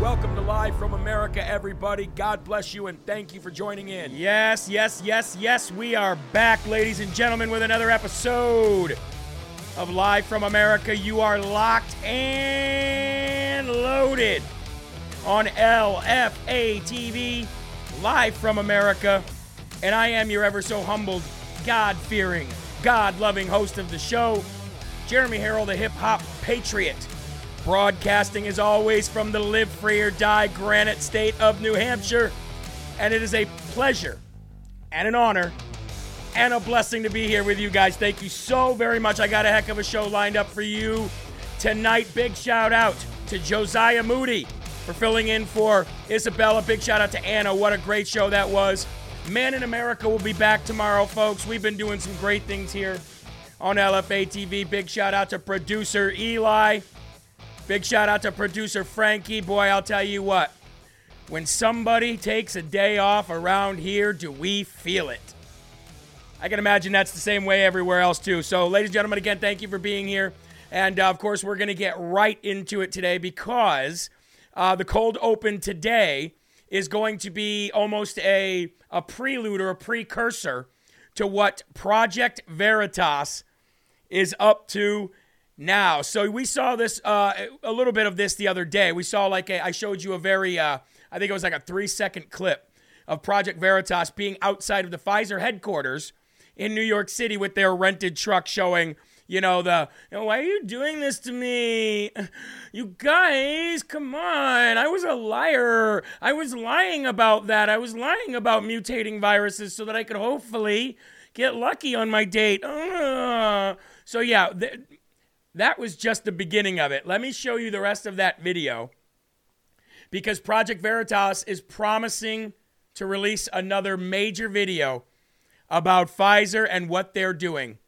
Welcome to Live from America, everybody. God bless you and thank you for joining in. Yes, yes, yes, yes, we are back, ladies and gentlemen, with another episode of Live from America. You are locked and loaded on LFA TV, live from America. And I am your ever so humbled, God fearing, God loving host of the show, Jeremy Herrell, the hip hop patriot. Broadcasting as always from the live free or die granite state of New Hampshire. And it is a pleasure and an honor and a blessing to be here with you guys. Thank you so very much. I got a heck of a show lined up for you tonight. Big shout out to Josiah Moody for filling in for Isabella. Big shout out to Anna. What a great show that was. Man in America will be back tomorrow, folks. We've been doing some great things here on LFA TV. Big shout out to producer Eli. Big shout out to producer Frankie. Boy, I'll tell you what. When somebody takes a day off around here, do we feel it? I can imagine that's the same way everywhere else, too. So, ladies and gentlemen, again, thank you for being here. And uh, of course, we're going to get right into it today because uh, the cold open today is going to be almost a, a prelude or a precursor to what Project Veritas is up to now. So we saw this uh, a little bit of this the other day. We saw like a, I showed you a very uh, I think it was like a three second clip of Project Veritas being outside of the Pfizer headquarters in New York City with their rented truck showing. You know, the, why are you doing this to me? You guys, come on. I was a liar. I was lying about that. I was lying about mutating viruses so that I could hopefully get lucky on my date. Uh, so, yeah, that was just the beginning of it. Let me show you the rest of that video because Project Veritas is promising to release another major video about Pfizer and what they're doing.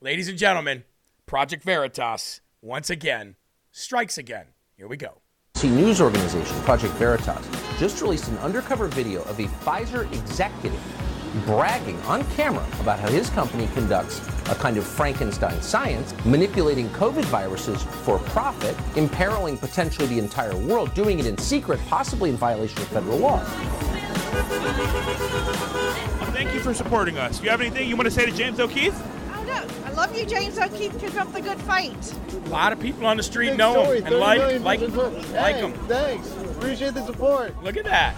Ladies and gentlemen, Project Veritas, once again, strikes again. Here we go. See, news organization Project Veritas just released an undercover video of a Pfizer executive bragging on camera about how his company conducts a kind of Frankenstein science, manipulating COVID viruses for profit, imperiling potentially the entire world, doing it in secret, possibly in violation of federal law. Thank you for supporting us. Do you have anything you want to say to James O'Keefe? Oh no, I love you, James O'Keefe. Took up the good fight. A lot of people on the street Big know story, him and like, like, people- like Hey, him. Thanks. Appreciate the support. Look at that.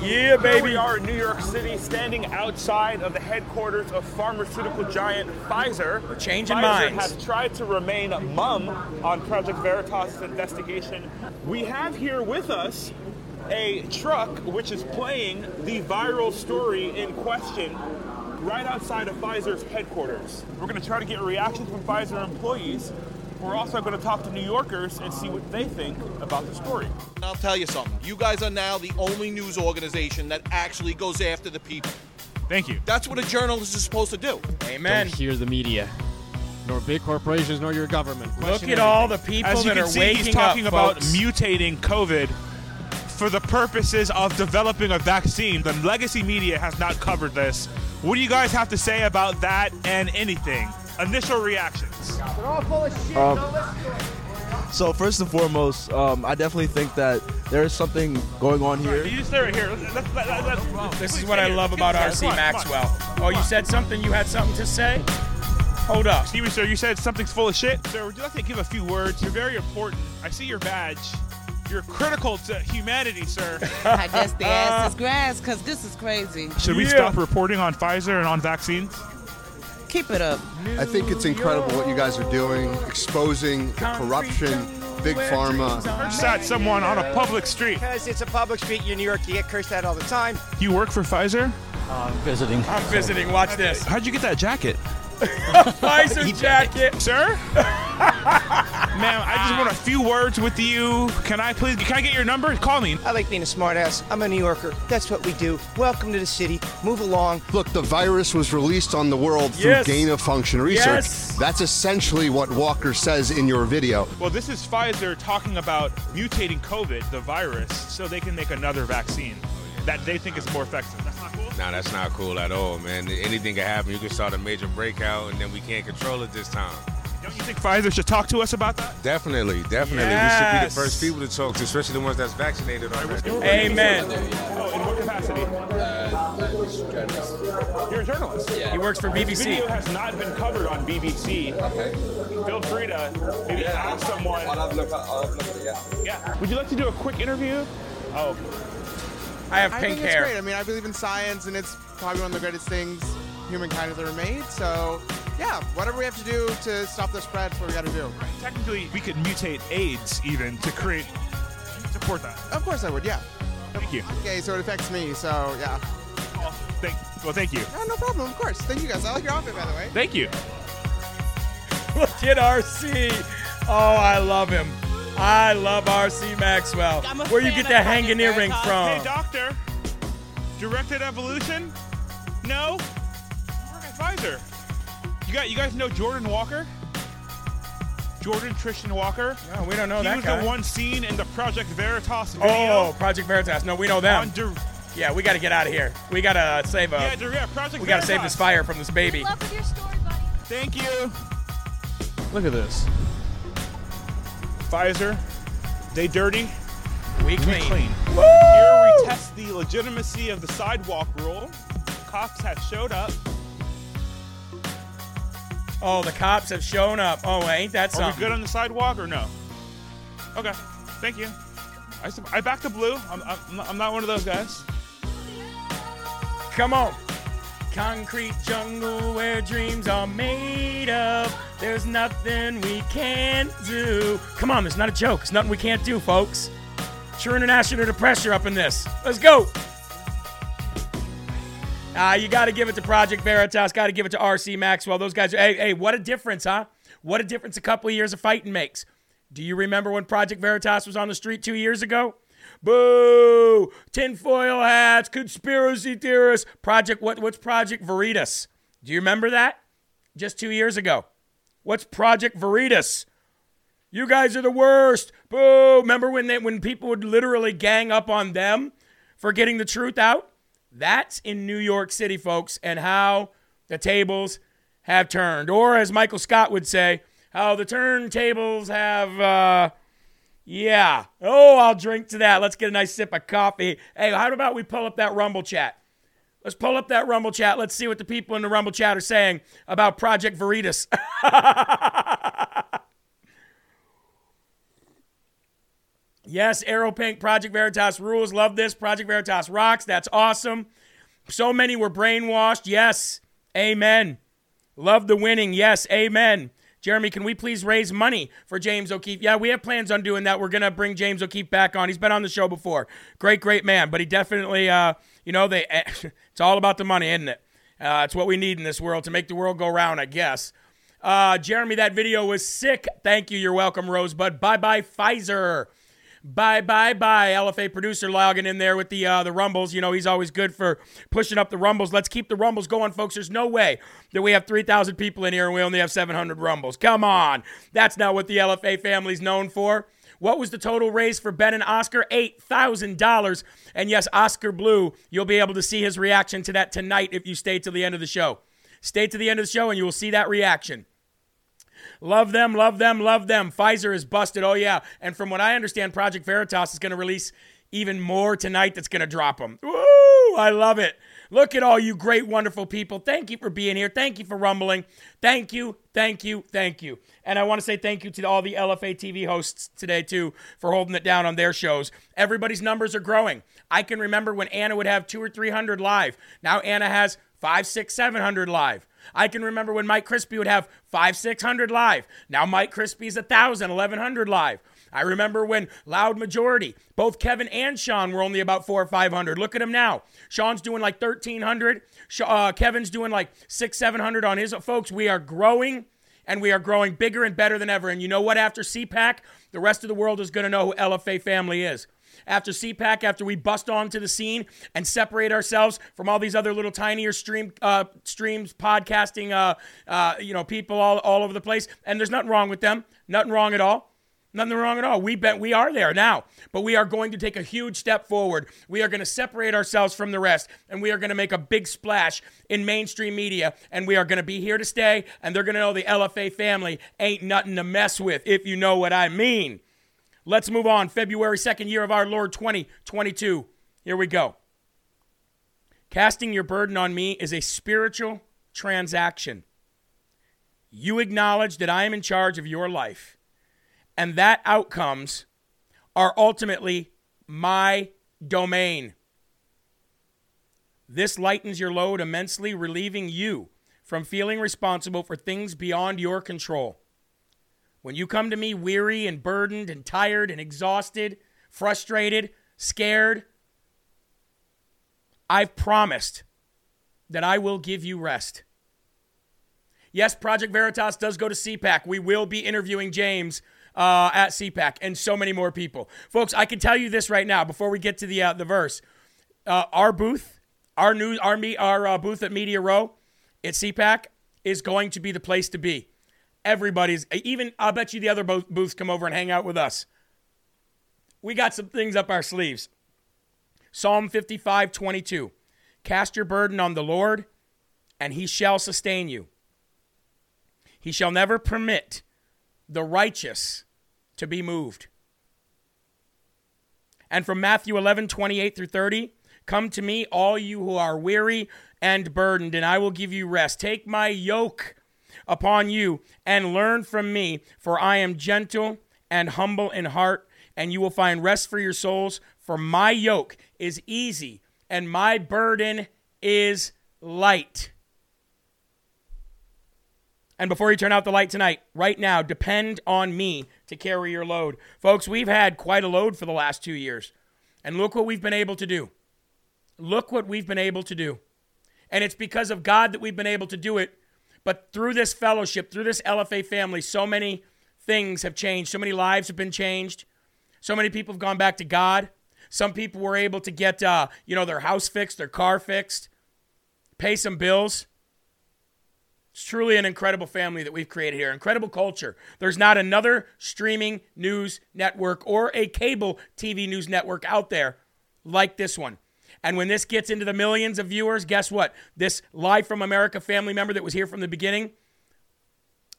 Yeah, Here baby. we are in New York City, standing outside of the headquarters of pharmaceutical giant Pfizer. We're changing Pfizer minds. has tried to remain mum on Project Veritas' investigation. We have here with us a truck which is playing the viral story in question right outside of Pfizer's headquarters. We're going to try to get reactions from Pfizer employees. We're also going to talk to New Yorkers and see what they think about the story. I'll tell you something. You guys are now the only news organization that actually goes after the people. Thank you. That's what a journalist is supposed to do. Amen. Don't hear the media, nor big corporations, nor your government. Look at everything. all the people As you that can are see, waking he's talking up, about folks. mutating COVID for the purposes of developing a vaccine. The legacy media has not covered this. What do you guys have to say about that and anything? Initial reactions. Um, um, so first and foremost, um, I definitely think that there is something going on here. You stay right here. Let's- let's- let's- let's- This is what I here. love about this guy. RC Come on, come. Maxwell. Oh, you said something? You had something to say? Hold up. Excuse me, sir. You said something's full of shit. Sir, would you like to give a few words? You're very important. I see your badge. You're critical to humanity, sir. I guess the ass is uh, grass because this is crazy. Should we Yeah. stop reporting on Pfizer and on vaccines? Keep it up. I think it's incredible what you guys are doing, exposing the corruption, big pharma. Curse at someone on a public street. Because it's a public street in New York, you get cursed at all the time. You work for Pfizer? I'm visiting. I'm visiting. Watch this. How'd you get that jacket? Pfizer jacket. Sir? Ma'am, I just want a few words with you. Can I please, can I get your number? Call me. I like being a smartass. I'm a New Yorker. That's what we do. Welcome to the city. Move along. Look, the virus was released on the world through Yes. gain of function research. Yes. That's essentially what Walker says in your video. Well, this is Pfizer talking about mutating COVID, the virus, so they can make another vaccine that they think is more effective. That's? Nah, that's not cool at all, man. Anything can happen. You can start a major breakout, and then we can't control it this time. Don't you think Pfizer should talk to us about that? Definitely, definitely. We should be the first people to talk to, especially the ones that's vaccinated already. Amen. Oh, in what capacity? You're a journalist. Yeah. He works for This BBC. video has not been covered on BBC. Okay. Feel free to maybe ask someone. Yeah. Would you like to do a quick interview? Oh. I have I pink think it's great. I mean, I believe in science, and it's probably one of the greatest things humankind has ever made. So, yeah, whatever we have to do to stop the spread, that's what we got to do. Technically, we could mutate AIDS even to create support that. Of course, I would. Yeah. Thank you. Okay, so it affects me. So, yeah. Well, thank, well, thank you. No, no problem. Of course. Thank you guys. I like your outfit, by the way. Thank you. Look at RC. Oh, I love him. I love RC Maxwell. I'm a Where you get that hanging earring Veritas. from? Hey, doctor. Directed evolution? No. You work at Pfizer. You got you guys know Jordan Walker? Jordan Tristan Walker? No, we don't know he that guy. He was the one seen in the Project Veritas oh, video. Oh, Project Veritas. No, we know them. on dir- Yeah, we got to get out of here. We got to save a. yeah, dir- yeah, Project we got to save this fire from this baby. Love your story, buddy. Thank you. Look at this. Pfizer, they dirty, We we clean. clean. Here we test the legitimacy of the sidewalk rule. Cops have showed up. Oh, the cops have shown up. Oh, ain't that something? Are we good on the sidewalk or no? Okay, thank you. I, I back the blue. I'm, I'm, I'm not one of those guys. Come on. Concrete jungle where dreams are made of. There's nothing we can't do. Come on, it's not a joke. It's nothing we can't do, folks. Sure international to pressure up in this. Let's go. Ah, you got to give it to Project Veritas. Got to give it to RC Maxwell. Those guys. Hey, hey, what a difference, huh? What a difference a couple of years of fighting makes. Do you remember when Project Veritas was on the street two years ago? Boo! Tinfoil hats, conspiracy theorists. Project what? What's Project Veritas? Do you remember that? Just two years ago. What's Project Veritas? You guys are the worst. Boo! Remember when they, when people would literally gang up on them for getting the truth out? That's in New York City, folks, and how the tables have turned. Or as Michael Scott would say, how the turntables have uh yeah. Oh, I'll drink to that. Let's get a nice sip of coffee. Hey, how about we pull up that Rumble chat? Let's pull up that Rumble chat. Let's see what the people in the Rumble chat are saying about Project Veritas. yes, Arrow Pink, Project Veritas rules. Love this. Project Veritas rocks. That's awesome. So many were brainwashed. Yes. Amen. Love the winning. Yes. Amen. Jeremy, can we please raise money for James O'Keefe? Yeah, we have plans on doing that. We're going to bring James O'Keefe back on. He's been on the show before. Great, great man. But he definitely, uh, you know, they it's all about the money, isn't it? Uh, it's what we need in this world to make the world go round, I guess. Uh, Jeremy, that video was sick. Thank you. You're welcome, Rosebud. Bye bye, Pfizer. Bye bye bye. LFA producer logging in there with the uh, the rumbles. You know he's always good for pushing up the rumbles. Let's keep the rumbles going, folks. There's no way that we have 3,000 people in here and we only have 700 rumbles. Come on, that's not what the LFA family's known for. What was the total raise for Ben and Oscar? $8,000. And yes, Oscar Blue, you'll be able to see his reaction to that tonight if you stay till the end of the show. Stay to the end of the show and you will see that reaction. Love them, love them, love them. Pfizer is busted. Oh, yeah. And from what I understand, Project Veritas is going to release even more tonight that's going to drop them. Woo! I love it. Look at all you great, wonderful people. Thank you for being here. Thank you for rumbling. Thank you, thank you, thank you. And I want to say thank you to all the LFA TV hosts today, too, for holding it down on their shows. Everybody's numbers are growing. I can remember when Anna would have two or 300 live. Now Anna has five, six, seven hundred live. I can remember when Mike Crispy would have five, six hundred live. Now Mike Crispy's a thousand, eleven hundred live. I remember when Loud Majority, both Kevin and Sean were only about four or 500. Look at him now. Sean's doing like 1,300. Uh, Kevin's doing like six, 700 on his. Folks, we are growing and we are growing bigger and better than ever. And you know what? After CPAC, the rest of the world is going to know who LFA family is. After CPAC, after we bust onto the scene and separate ourselves from all these other little tinier stream uh, streams, podcasting, uh, uh, you know, people all, all over the place, and there's nothing wrong with them, nothing wrong at all. Nothing wrong at all. We bet we are there now, but we are going to take a huge step forward. We are going to separate ourselves from the rest, and we are going to make a big splash in mainstream media, and we are going to be here to stay, and they're going to know the LFA family ain't nothing to mess with, if you know what I mean. Let's move on. February 2nd, year of our Lord 2022. Here we go. Casting your burden on me is a spiritual transaction. You acknowledge that I am in charge of your life and that outcomes are ultimately my domain. This lightens your load immensely, relieving you from feeling responsible for things beyond your control. When you come to me weary and burdened and tired and exhausted, frustrated, scared, I've promised that I will give you rest. Yes, Project Veritas does go to CPAC. We will be interviewing James uh, at CPAC and so many more people. Folks, I can tell you this right now before we get to the uh, the verse. Uh, our booth, our news, our our uh, booth at Media Row at CPAC is going to be the place to be. Everybody's even. I'll bet you the other booths come over and hang out with us. We got some things up our sleeves. Psalm 55, 22. Cast your burden on the Lord, and he shall sustain you. He shall never permit the righteous to be moved. And from Matthew 11, 28 through 30, come to me, all you who are weary and burdened, and I will give you rest. Take my yoke upon you and learn from me, for I am gentle and humble in heart, and you will find rest for your souls. For my yoke is easy and my burden is light. And before you turn out the light tonight, right now, depend on me to carry your load. Folks, we've had quite a load for the last two years. And look what we've been able to do. Look what we've been able to do. And it's because of God that we've been able to do it. But through this fellowship, through this LFA family, so many things have changed. So many lives have been changed. So many people have gone back to God. Some people were able to get, uh, you know, their house fixed, their car fixed, pay some bills. It's truly an incredible family that we've created here. Incredible culture. There's not another streaming news network or a cable TV news network out there like this one. And when this gets into the millions of viewers, guess what? This Live from America family member that was here from the beginning,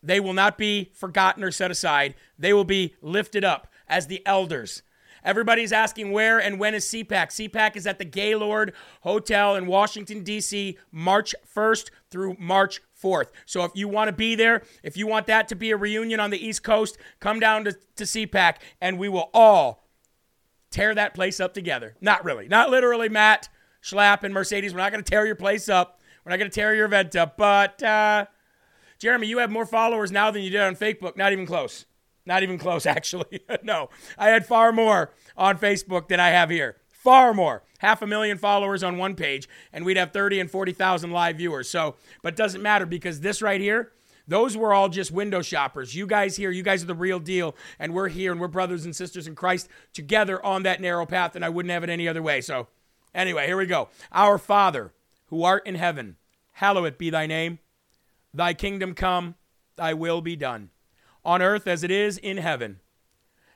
they will not be forgotten or set aside. They will be lifted up as the elders. Everybody's asking where and when is CPAC. CPAC is at the Gaylord Hotel in Washington, D.C., March 1st through March 4th. So if you want to be there, if you want that to be a reunion on the East Coast, come down to, to CPAC and we will all tear that place up together. Not really. Not literally, Matt, Schlapp, and Mercedes. We're not going to tear your place up. We're not going to tear your event up. But, uh, Jeremy, you have more followers now than you did on Facebook. Not even close. Not even close, actually. no, I had far more on Facebook than I have here. Far more. Half a million followers on one page, and we'd have 30 and 40,000 live viewers. So, but doesn't matter because this right here, those were all just window shoppers. You guys here, you guys are the real deal, and we're here, and we're brothers and sisters in Christ together on that narrow path, and I wouldn't have it any other way. So, anyway, here we go. Our Father, who art in heaven, hallowed be thy name. Thy kingdom come, thy will be done, on earth as it is in heaven.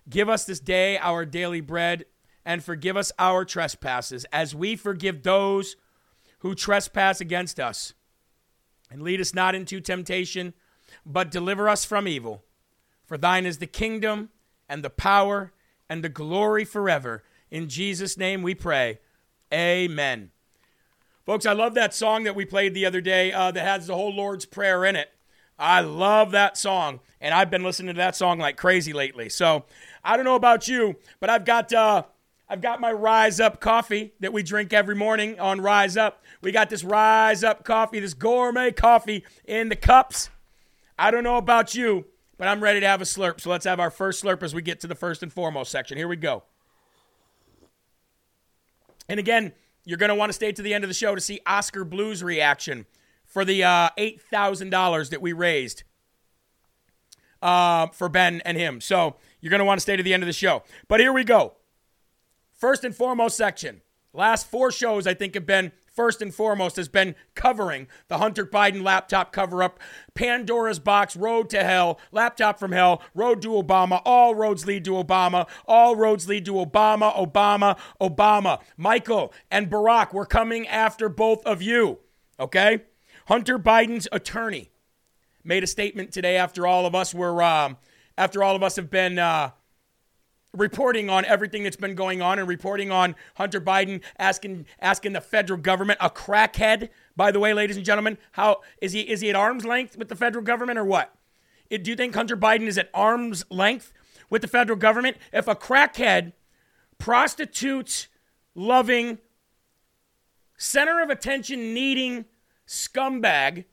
Give us this day our daily bread and forgive us our trespasses as we forgive those who trespass against us. And lead us not into temptation, but deliver us from evil. For thine is the kingdom and the power and the glory forever. In Jesus' name we pray. Amen. Folks, I love that song that we played the other day uh, that has the whole Lord's Prayer in it. I love that song, and I've been listening to that song like crazy lately. So I don't know about you, but I've got uh, I've got my Rise Up coffee that we drink every morning on Rise Up. We got this Rise Up coffee, this gourmet coffee in the cups. I don't know about you, but I'm ready to have a slurp. So let's have our first slurp as we get to the first and foremost section. Here we go. And again, you're going to want to stay to the end of the show to see Oscar Blue's reaction for the uh, $8,000 that we raised uh, for Ben and him. So you're going to want to stay to the end of the show. But here we go. First and foremost section. Last four shows, I think, have been first and foremost has been covering the Hunter Biden laptop cover up, Pandora's box, road to hell, laptop from hell, road to Obama, all roads lead to Obama, all roads lead to Obama, Obama, Obama. Michael and Barack, we're coming after both of you, okay? Hunter Biden's attorney made a statement today after all of us were, um, after all of us have been, uh, reporting on everything that's been going on and reporting on Hunter Biden asking asking the federal government a crackhead. By the way, ladies and gentlemen, how is he is he at arm's length with the federal government or what? Do you think Hunter Biden is at arm's length with the federal government? If a crackhead, prostitutes loving, center of attention needing scumbag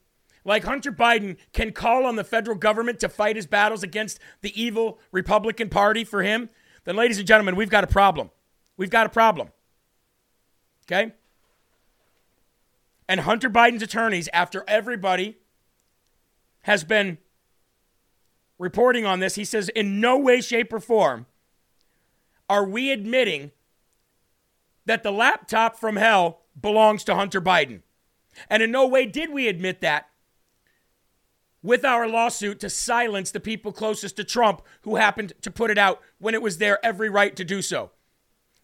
like Hunter Biden can call on the federal government to fight his battles against the evil Republican Party for him, then, ladies and gentlemen, we've got a problem. We've got a problem. Okay? And Hunter Biden's attorneys, after everybody has been reporting on this, he says, in no way, shape, or form are we admitting that the laptop from hell belongs to Hunter Biden. And in no way did we admit that with our lawsuit to silence the people closest to Trump who happened to put it out when it was their every right to do so,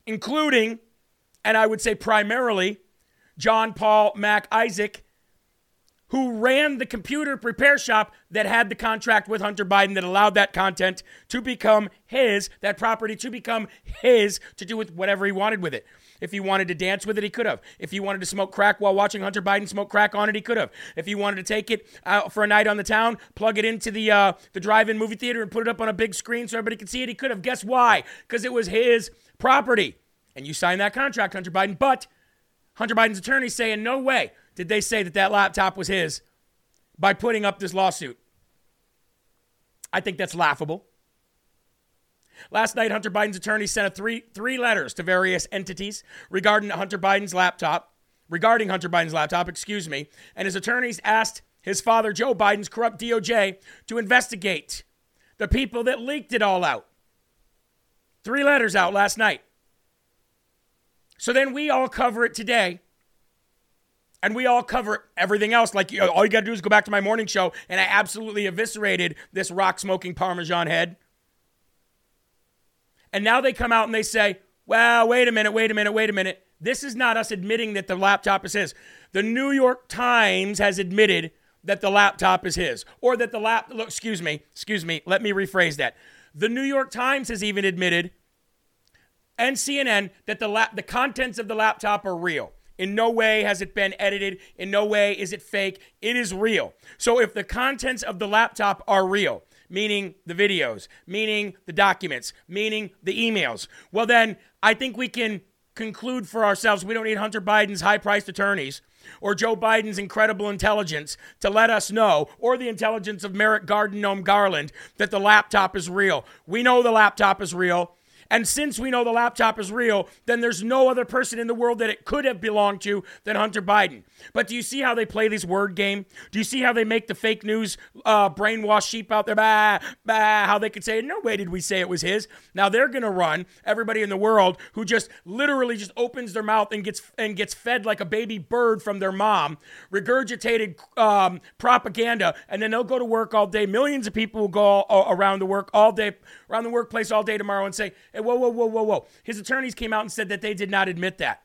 including, and I would say primarily, John Paul Mac Isaac, who ran the computer repair shop that had the contract with Hunter Biden that allowed that content to become his, that property to become his to do with whatever he wanted with it. If he wanted to dance with it, he could have. If he wanted to smoke crack while watching Hunter Biden smoke crack on it, he could have. If he wanted to take it out for a night on the town, plug it into the uh, the drive-in movie theater and put it up on a big screen so everybody could see it, he could have. Guess why? Because it was his property, and you signed that contract, Hunter Biden. But Hunter Biden's attorney saying no way did they say that that laptop was his by putting up this lawsuit. I think that's laughable. Last night, Hunter Biden's attorney sent three, three letters to various entities regarding Hunter Biden's laptop, regarding Hunter Biden's laptop, excuse me, and his attorneys asked his father, Joe Biden's corrupt DOJ, to investigate the people that leaked it all out. Three letters out last night. So then we all cover it today. And we all cover everything else. Like, all you got to do is go back to my morning show, and I absolutely eviscerated this rock smoking Parmesan head. And now they come out and they say, well, wait a minute, wait a minute, wait a minute. This is not us admitting that the laptop is his. The New York Times has admitted that the laptop is his, or that the lap. Look, excuse me, excuse me. Let me rephrase that. The New York Times has even admitted, and CNN, that the lap, the contents of the laptop are real. In no way has it been edited. In no way is it fake. It is real. So if the contents of the laptop are real, meaning the videos, meaning the documents, meaning the emails. Well, then I think we can conclude for ourselves we don't need Hunter Biden's high priced attorneys or Joe Biden's incredible intelligence to let us know, or the intelligence of Merrick Garden Gnome Garland, that the laptop is real. We know the laptop is real. And since we know the laptop is real, then there's no other person in the world that it could have belonged to than Hunter Biden. But do you see how they play this word game? Do you see how they make the fake news uh, brainwash sheep out there? Bah, bah, how they could say, no way did we say it was his. Now they're going to run everybody in the world who just literally just opens their mouth and gets and gets fed like a baby bird from their mom, regurgitated um, propaganda, and then they'll go to work all day. Millions of people will go all, around the work all day, around the workplace all day tomorrow and say, Hey, whoa, whoa, whoa, whoa, whoa. His attorneys came out and said that they did not admit that.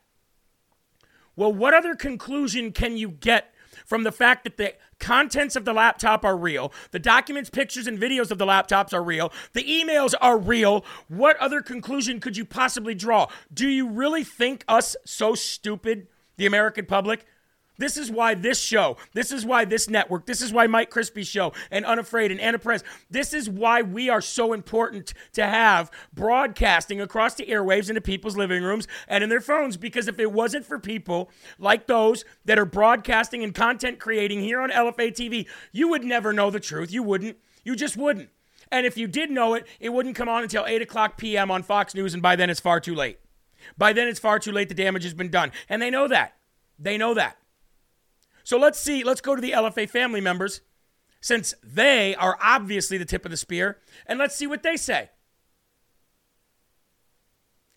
Well, what other conclusion can you get from the fact that the contents of the laptop are real, the documents, pictures, and videos of the laptops are real, the emails are real? What other conclusion could you possibly draw? Do you really think us so stupid, the American public, This is why this show, this is why this network, this is why Mike Crispy's show and Unafraid and Anna Perez, this is why we are so important to have broadcasting across the airwaves into people's living rooms and in their phones. Because if it wasn't for people like those that are broadcasting and content creating here on LFA TV, you would never know the truth. You wouldn't. You just wouldn't. And if you did know it, it wouldn't come on until 8 o'clock p.m. on Fox News, and by then it's far too late. By then it's far too late. The damage has been done. And they know that. They know that. So let's see, let's go to the LFA family members, since they are obviously the tip of the spear, and let's see what they say.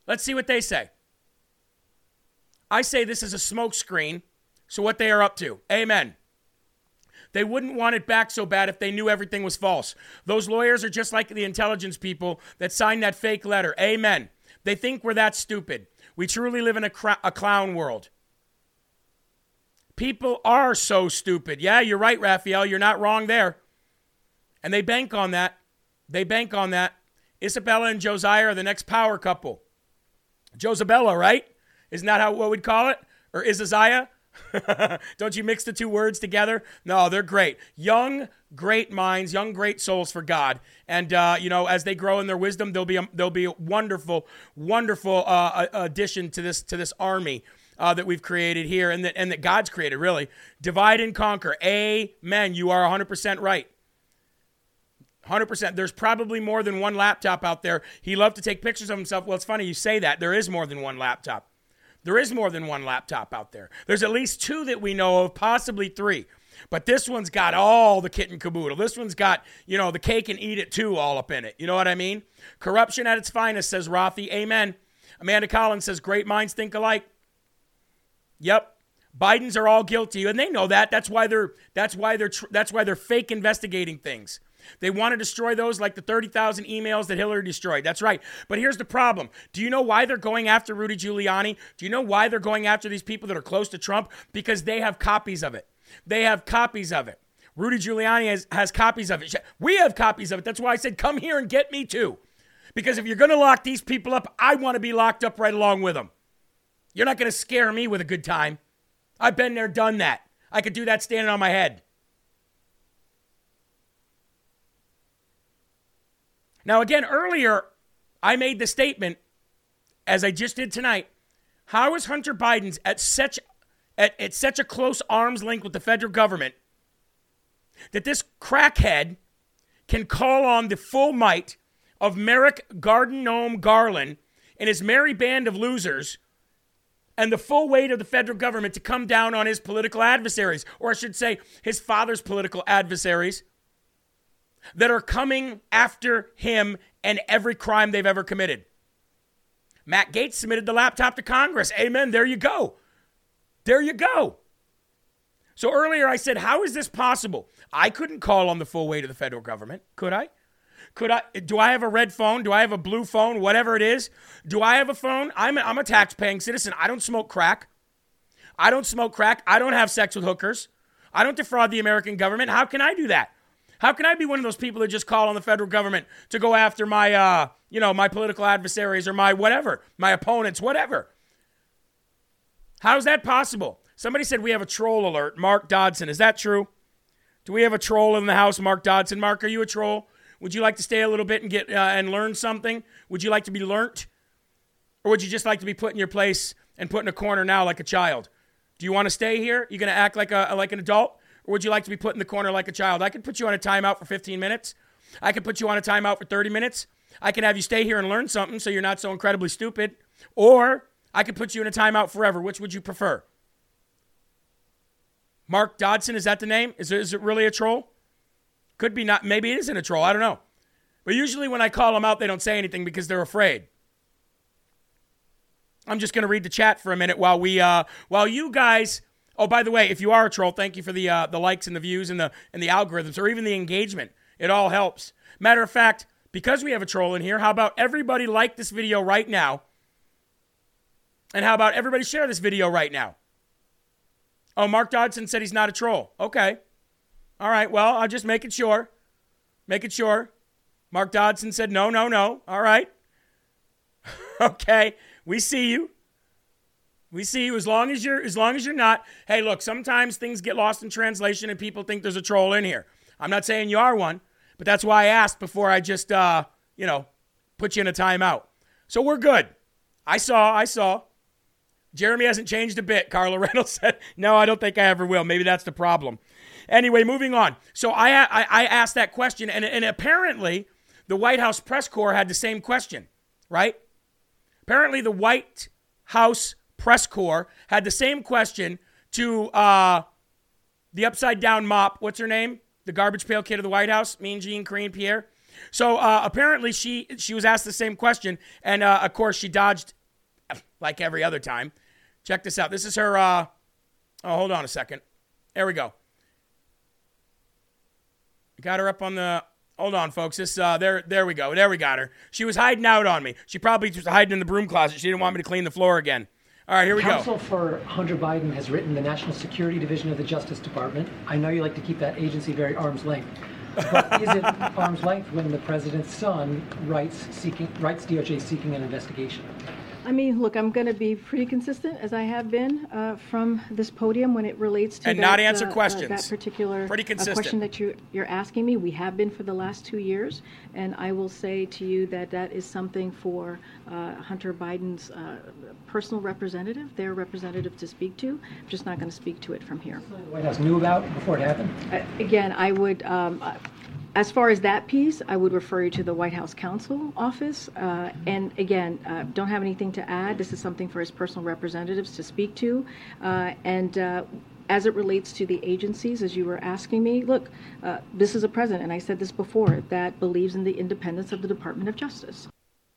Let's see what they say. I say this is a smokescreen, so what they are up to. Amen. They wouldn't want it back so bad if they knew everything was false. Those lawyers are just like the intelligence people that signed that fake letter. Amen. They think we're that stupid. We truly live in a, a clown world. People are so stupid. Yeah, you're right, Raphael. You're not wrong there. And they bank on that. They bank on that. Isabella and Josiah are the next power couple. Josabella, right? Isn't that how what we'd call it? Or Isaiah? Don't you mix the two words together? No, they're great. Young, great minds, young, great souls for God. And uh, you know, as they grow in their wisdom, they'll be a, they'll be a wonderful, wonderful uh, addition to this to this army uh, that we've created here and that, and that God's created, really. Divide and conquer. Amen. You are 100% right. 100%. There's probably more than one laptop out there. He loved to take pictures of himself. Well, it's funny you say that. There is more than one laptop. There is more than one laptop out there. There's at least two that we know of, possibly three. But this one's got all the kit and caboodle. This one's got, you know, the cake and eat it too all up in it. You know what I mean? Corruption at its finest, says Rothy. Amen. Amanda Collins says, great minds think alike. Yep. Bidens are all guilty, and they know that. That's why they're that's why they're that's why they're fake investigating things. They want to destroy those like the 30,000 emails that Hillary destroyed. That's right. But here's the problem. Do you know why they're going after Rudy Giuliani? Do you know why they're going after these people that are close to Trump? Because they have copies of it. They have copies of it. Rudy Giuliani has, has copies of it. We have copies of it. That's why I said, come here and get me too. Because if you're going to lock these people up, I want to be locked up right along with them. You're not going to scare me with a good time. I've been there, done that. I could do that standing on my head. Now, again, earlier, I made the statement, as I just did tonight. How is Hunter Biden's at such at, at such a close arm's length with the federal government that this crackhead can call on the full might of Merrick Garden Gnome Garland and his merry band of losers and the full weight of the federal government to come down on his political adversaries, or I should say, his father's political adversaries, that are coming after him and every crime they've ever committed. Matt Gaetz submitted the laptop to Congress. Amen. There you go. There you go. So earlier I said, how is this possible? I couldn't call on the full weight of the federal government, could I? Could I? Do I have a red phone? Do I have a blue phone? Whatever it is. Do I have a phone? I'm a, I'm a tax-paying citizen. I don't smoke crack. I don't smoke crack. I don't have sex with hookers. I don't defraud the American government. How can I do that? How can I be one of those people that just call on the federal government to go after my, uh, you know, my political adversaries or my whatever, my opponents, whatever? How is that possible? Somebody said we have a troll alert. Mark Dodson. Is that true? Do we have a troll in the house, Mark Dodson? Mark, are you a troll? Would you like to stay a little bit and get uh, and learn something? Would you like to be learnt? Or would you just like to be put in your place and put in a corner now like a child? Do you want to stay here? You're going to act like a like an adult? Or would you like to be put in the corner like a child? I could put you on a timeout for 15 minutes. I could put you on a timeout for 30 minutes. I can have you stay here and learn something so you're not so incredibly stupid. Or I could put you in a timeout forever. Which would you prefer? Mark Dodson, is that the name? Is is it really a troll? Could be not. Maybe it isn't a troll. I don't know. But usually when I call them out, they don't say anything because they're afraid. I'm just to read the chat for a minute while we, uh, while you guys. Oh, by the way, if you are a troll, thank you for the uh, the likes and the views and the and the algorithms or even the engagement. It all helps. Matter of fact, because we have a troll in here, how about everybody like this video right now? And how about everybody share this video right now? Oh, Mark Dodson said he's not a troll. Okay. All right, well, I'll just make it sure. Make it sure. Mark Dodson said, no, no, no. All right. okay, we see you. We see you as long as you're as long as you're not. Hey, look, sometimes things get lost in translation and people think there's a troll in here. I'm not saying you are one, but that's why I asked before I just uh, you know, put you in a timeout. So we're good. I saw, I saw. Jeremy hasn't changed a bit, Carla Reynolds said. No, I don't think I ever will. Maybe that's the problem. Anyway, moving on. So I, I, I asked that question, and, and apparently the White House press corps had the same question, right? Apparently the White House press corps had the same question to uh, the upside down mop. What's her name? The garbage pail kid of the White House, Mean Jean Karine Pierre. So uh, apparently she she was asked the same question, and uh, of course she dodged like every other time. Check this out. This is her. Uh, oh, hold on a second. There we go. Got her up on the. Hold on, folks. This uh, there there we go. There we got her. She was hiding out on me. She probably was hiding in the broom closet. She didn't want me to clean the floor again. All right, here we Counsel go. Counsel for Hunter Biden has written the National Security Division of the Justice Department. I know you like to keep that agency very arm's length. But is it arm's length when the president's son writes seeking writes DOJ seeking an investigation? I mean, look, I'm going to be pretty consistent as I have been uh, from this podium when it relates to and that, not answer uh, questions. Uh, that particular pretty consistent. question that you, you're asking me. We have been for the last two years, and I will say to you that that is something for uh, Hunter Biden's uh, personal representative, their representative to speak to. I'm just not going to speak to it from here. The White House knew about before it happened. Uh, again, I would. Um, as far as that piece, I would refer you to the White House counsel office. Uh, and again, uh, don't have anything to add. This is something for his personal representatives to speak to. Uh, and uh, as it relates to the agencies, as you were asking me, look, uh, this is a president, and I said this before, that believes in the independence of the Department of Justice.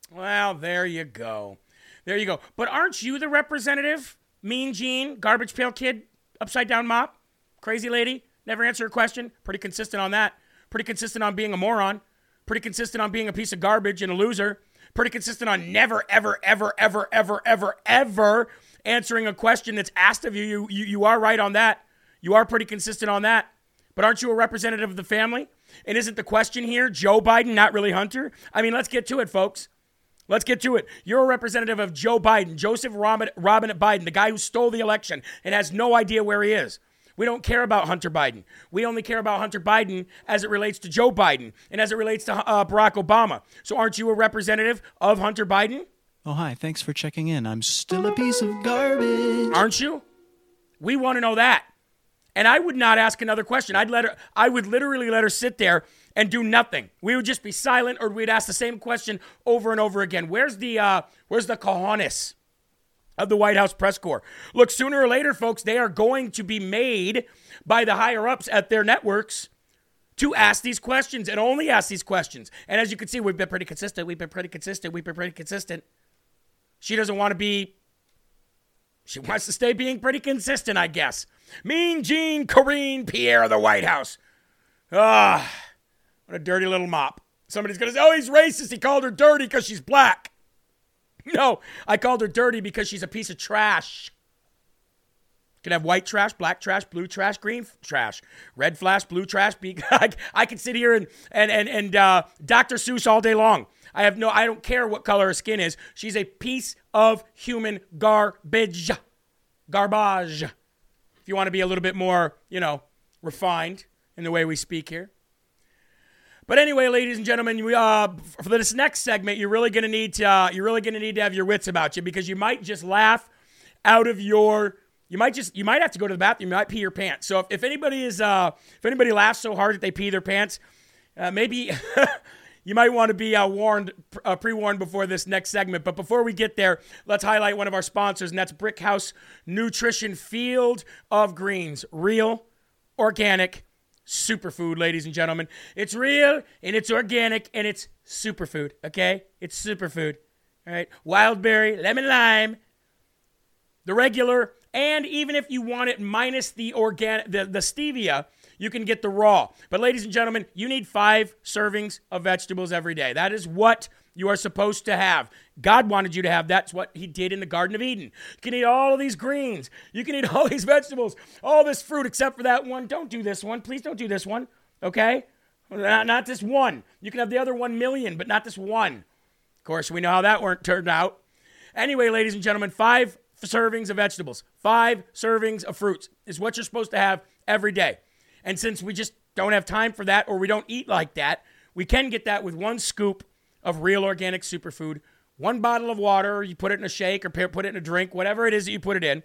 Well, there you go. There you go. But aren't you the representative? Mean Gene, garbage pail kid, upside down mop, crazy lady, never answer a question. Pretty consistent on that. Pretty consistent on being a moron. Pretty consistent on being a piece of garbage and a loser. Pretty consistent on never, ever, ever, ever, ever, ever, ever answering a question that's asked of you. You, you, you are right on that. You are pretty consistent on that. But aren't you a representative of the family? And isn't the question here Joe Biden, not really Hunter? I mean, let's get to it, folks. Let's get to it. You're a representative of Joe Biden, Joseph Robin, Robinette Biden, the guy who stole the election and has no idea where he is. We don't care about Hunter Biden. We only care about Hunter Biden as it relates to Joe Biden and as it relates to uh, Barack Obama. So aren't you a representative of Hunter Biden? Oh, hi. Thanks for checking in. I'm still a piece of garbage. Aren't you? We want to know that. And I would not ask another question. I'd let her I would literally let her sit there and do nothing. We would just be silent or we'd ask the same question over and over again. Where's the uh where's the cojones? Of the White House press corps. Look, sooner or later, folks, they are going to be made by the higher ups at their networks to ask these questions and only ask these questions. And as you can see, we've been pretty consistent. We've been pretty consistent. We've been pretty consistent. She doesn't want to be, she wants to stay being pretty consistent, I guess. Mean Jean Karine Pierre of the White House. Ah, what a dirty little mop. Somebody's going to say, oh, he's racist. He called her dirty because she's black. No, I called her dirty because she's a piece of trash. Can have white trash, black trash, blue trash, green trash, red flash, blue trash. I, I can sit here and and and and uh, Dr. Seuss all day long. I have no, I don't care what color her skin is. She's a piece of human garbage, garbage. If you want to be a little bit more, you know, refined in the way we speak here. But anyway, ladies and gentlemen, we, uh, for this next segment, you're really to need to uh, you're really to need to have your wits about you because you might just laugh out of your you might just you might have to go to the bathroom. You might pee your pants. So if, if anybody is uh, if anybody laughs so hard that they pee their pants, uh, maybe you might want to be uh, warned uh, pre-warned before this next segment. But before we get there, let's highlight one of our sponsors, and that's Brick House Nutrition Field of Greens, real, organic superfood, ladies and gentlemen. It's real and it's organic and it's superfood, okay? It's superfood. All right. Wild berry, lemon lime, the regular, and even if you want it minus the organic the, the stevia, you can get the raw. But ladies and gentlemen, you need 5 servings of vegetables every day. That is what you are supposed to have. God wanted you to have. That's what He did in the Garden of Eden. You can eat all of these greens. You can eat all these vegetables, all this fruit, except for that one. Don't do this one. Please don't do this one. Okay? Not, not this one. You can have the other one million, but not this one. Of course, we know how that weren't turned out. Anyway, ladies and gentlemen, five servings of vegetables, five servings of fruits is what you're supposed to have every day. And since we just don't have time for that or we don't eat like that, we can get that with one scoop of real organic superfood, one bottle of water, you put it in a shake or put it in a drink, whatever it is that you put it in.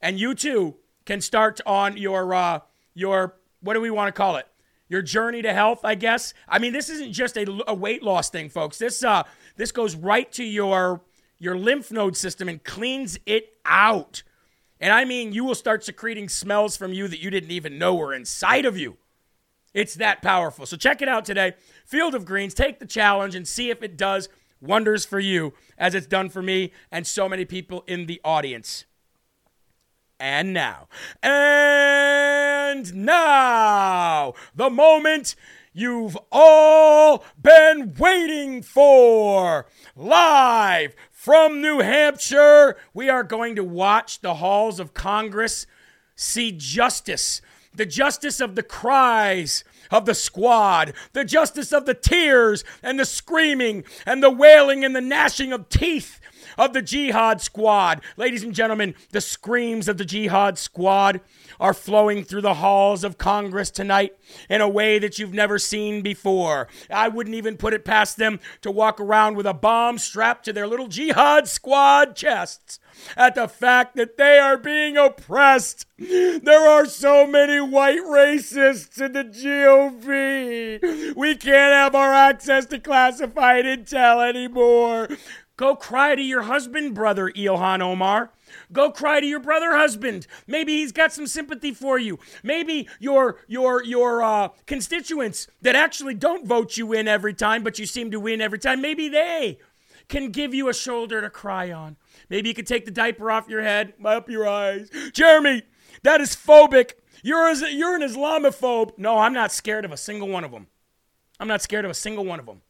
And you too can start on your uh, your what do we want to call it? Your journey to health, I guess. I mean, this isn't just a, a weight loss thing, folks. This uh, this goes right to your your lymph node system and cleans it out. And I mean, you will start secreting smells from you that you didn't even know were inside of you. It's that powerful. So check it out today. Field of Greens, take the challenge and see if it does wonders for you as it's done for me and so many people in the audience. And now, and now, the moment you've all been waiting for. Live from New Hampshire, we are going to watch the halls of Congress see justice the justice of the cries of the squad, the justice of the tears and the screaming and the wailing and the gnashing of teeth of the Jihad Squad. Ladies and gentlemen, the screams of the Jihad Squad are flowing through the halls of Congress tonight in a way that you've never seen before. I wouldn't even put it past them to walk around with a bomb strapped to their little Jihad Squad chests at the fact that they are being oppressed. There are so many white racists in the GOP. We can't have our access to classified intel anymore. Go cry to your husband, brother Ilhan Omar. Go cry to your brother husband. Maybe he's got some sympathy for you. Maybe your your your uh, constituents that actually don't vote you in every time, but you seem to win every time. Maybe they can give you a shoulder to cry on. Maybe you can take the diaper off your head, up your eyes. Jeremy, that is phobic. You're a, you're an Islamophobe. No, I'm not scared of a single one of them. I'm not scared of a single one of them.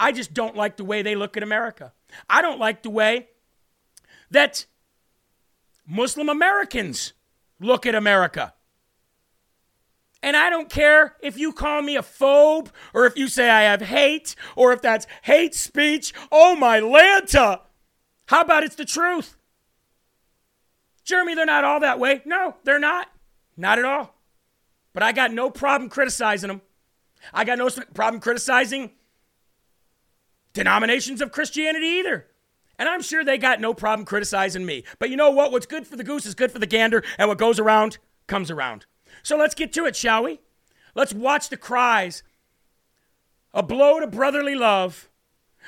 I just don't like the way they look at America. I don't like the way that Muslim Americans look at America. And I don't care if you call me a phobe or if you say I have hate or if that's hate speech. Oh, my Lanta. How about it's the truth? Jeremy, they're not all that way. No, they're not. Not at all. But I got no problem criticizing them. I got no problem criticizing denominations of Christianity either. And I'm sure they got no problem criticizing me. But you know what? What's good for the goose is good for the gander, and what goes around comes around. So let's get to it, shall we? Let's watch the cries. A blow to brotherly love.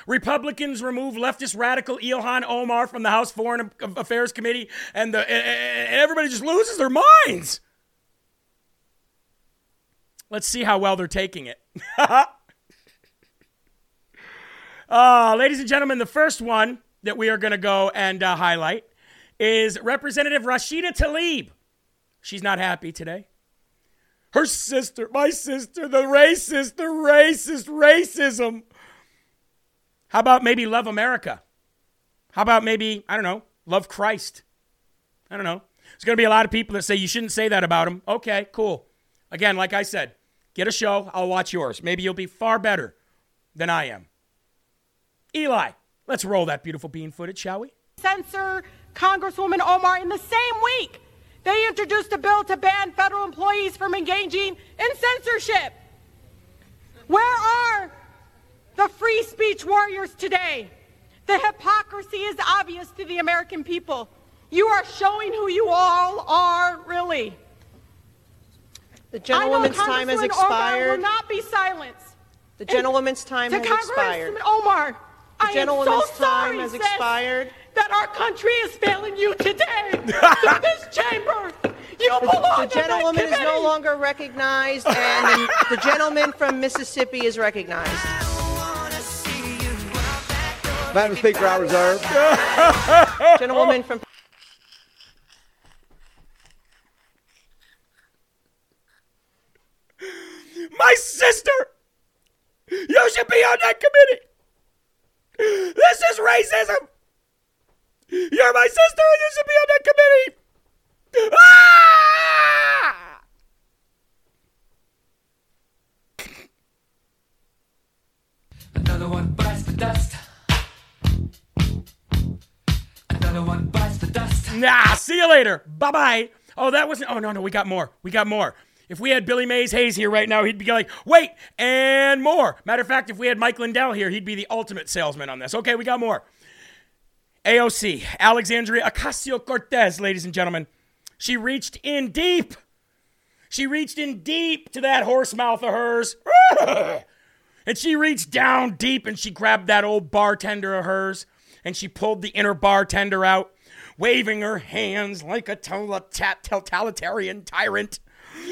Republicans remove leftist radical Ilhan Omar from the House Foreign Affairs Committee, and, the, and everybody just loses their minds. Let's see how well they're taking it. Uh, ladies and gentlemen, the first one that we are going to go and uh, highlight is Representative Rashida Tlaib. She's not happy today. Her sister, my sister, the racist, the racist, racism. How about maybe love America? How about maybe, I don't know, love Christ? I don't know. There's going to be a lot of people that say you shouldn't say that about him. Okay, cool. Again, like I said, get a show, I'll watch yours. Maybe you'll be far better than I am. Eli, let's roll that beautiful bean footage, shall we? Censor Congresswoman Omar in the same week. They introduced a bill to ban federal employees from engaging in censorship. Where are the free speech warriors today? The hypocrisy is obvious to the American people. You are showing who you all are, really. The gentlewoman's time has expired. Omar will not be silenced. The gentlewoman's time to has Congressman expired. Omar, The I gentlewoman's am so sorry, time has sis, expired. That our country is failing you today through this chamber. You The, belong the in that gentlewoman is no longer recognized, and the, the gentleman from Mississippi is recognized. Madam Speaker, I reserve. Gentlewoman from My sister! You should be on that committee! This is racism! You're my sister and you should be on that committee! Ah! Another one bites the dust. Another one bites Nah, see you later. Bye bye. Oh, that wasn't. Oh, no, no, we got more. We got more. If we had Billy Mays Hayes here right now, he'd be like, wait, and more. Matter of fact, if we had Mike Lindell here, he'd be the ultimate salesman on this. Okay, we got more. AOC, Alexandria Ocasio Cortez, ladies and gentlemen. She reached in deep. She reached in deep to that horse mouth of hers. and she reached down deep and she grabbed that old bartender of hers and she pulled the inner bartender out, waving her hands like a totalitarian tyrant.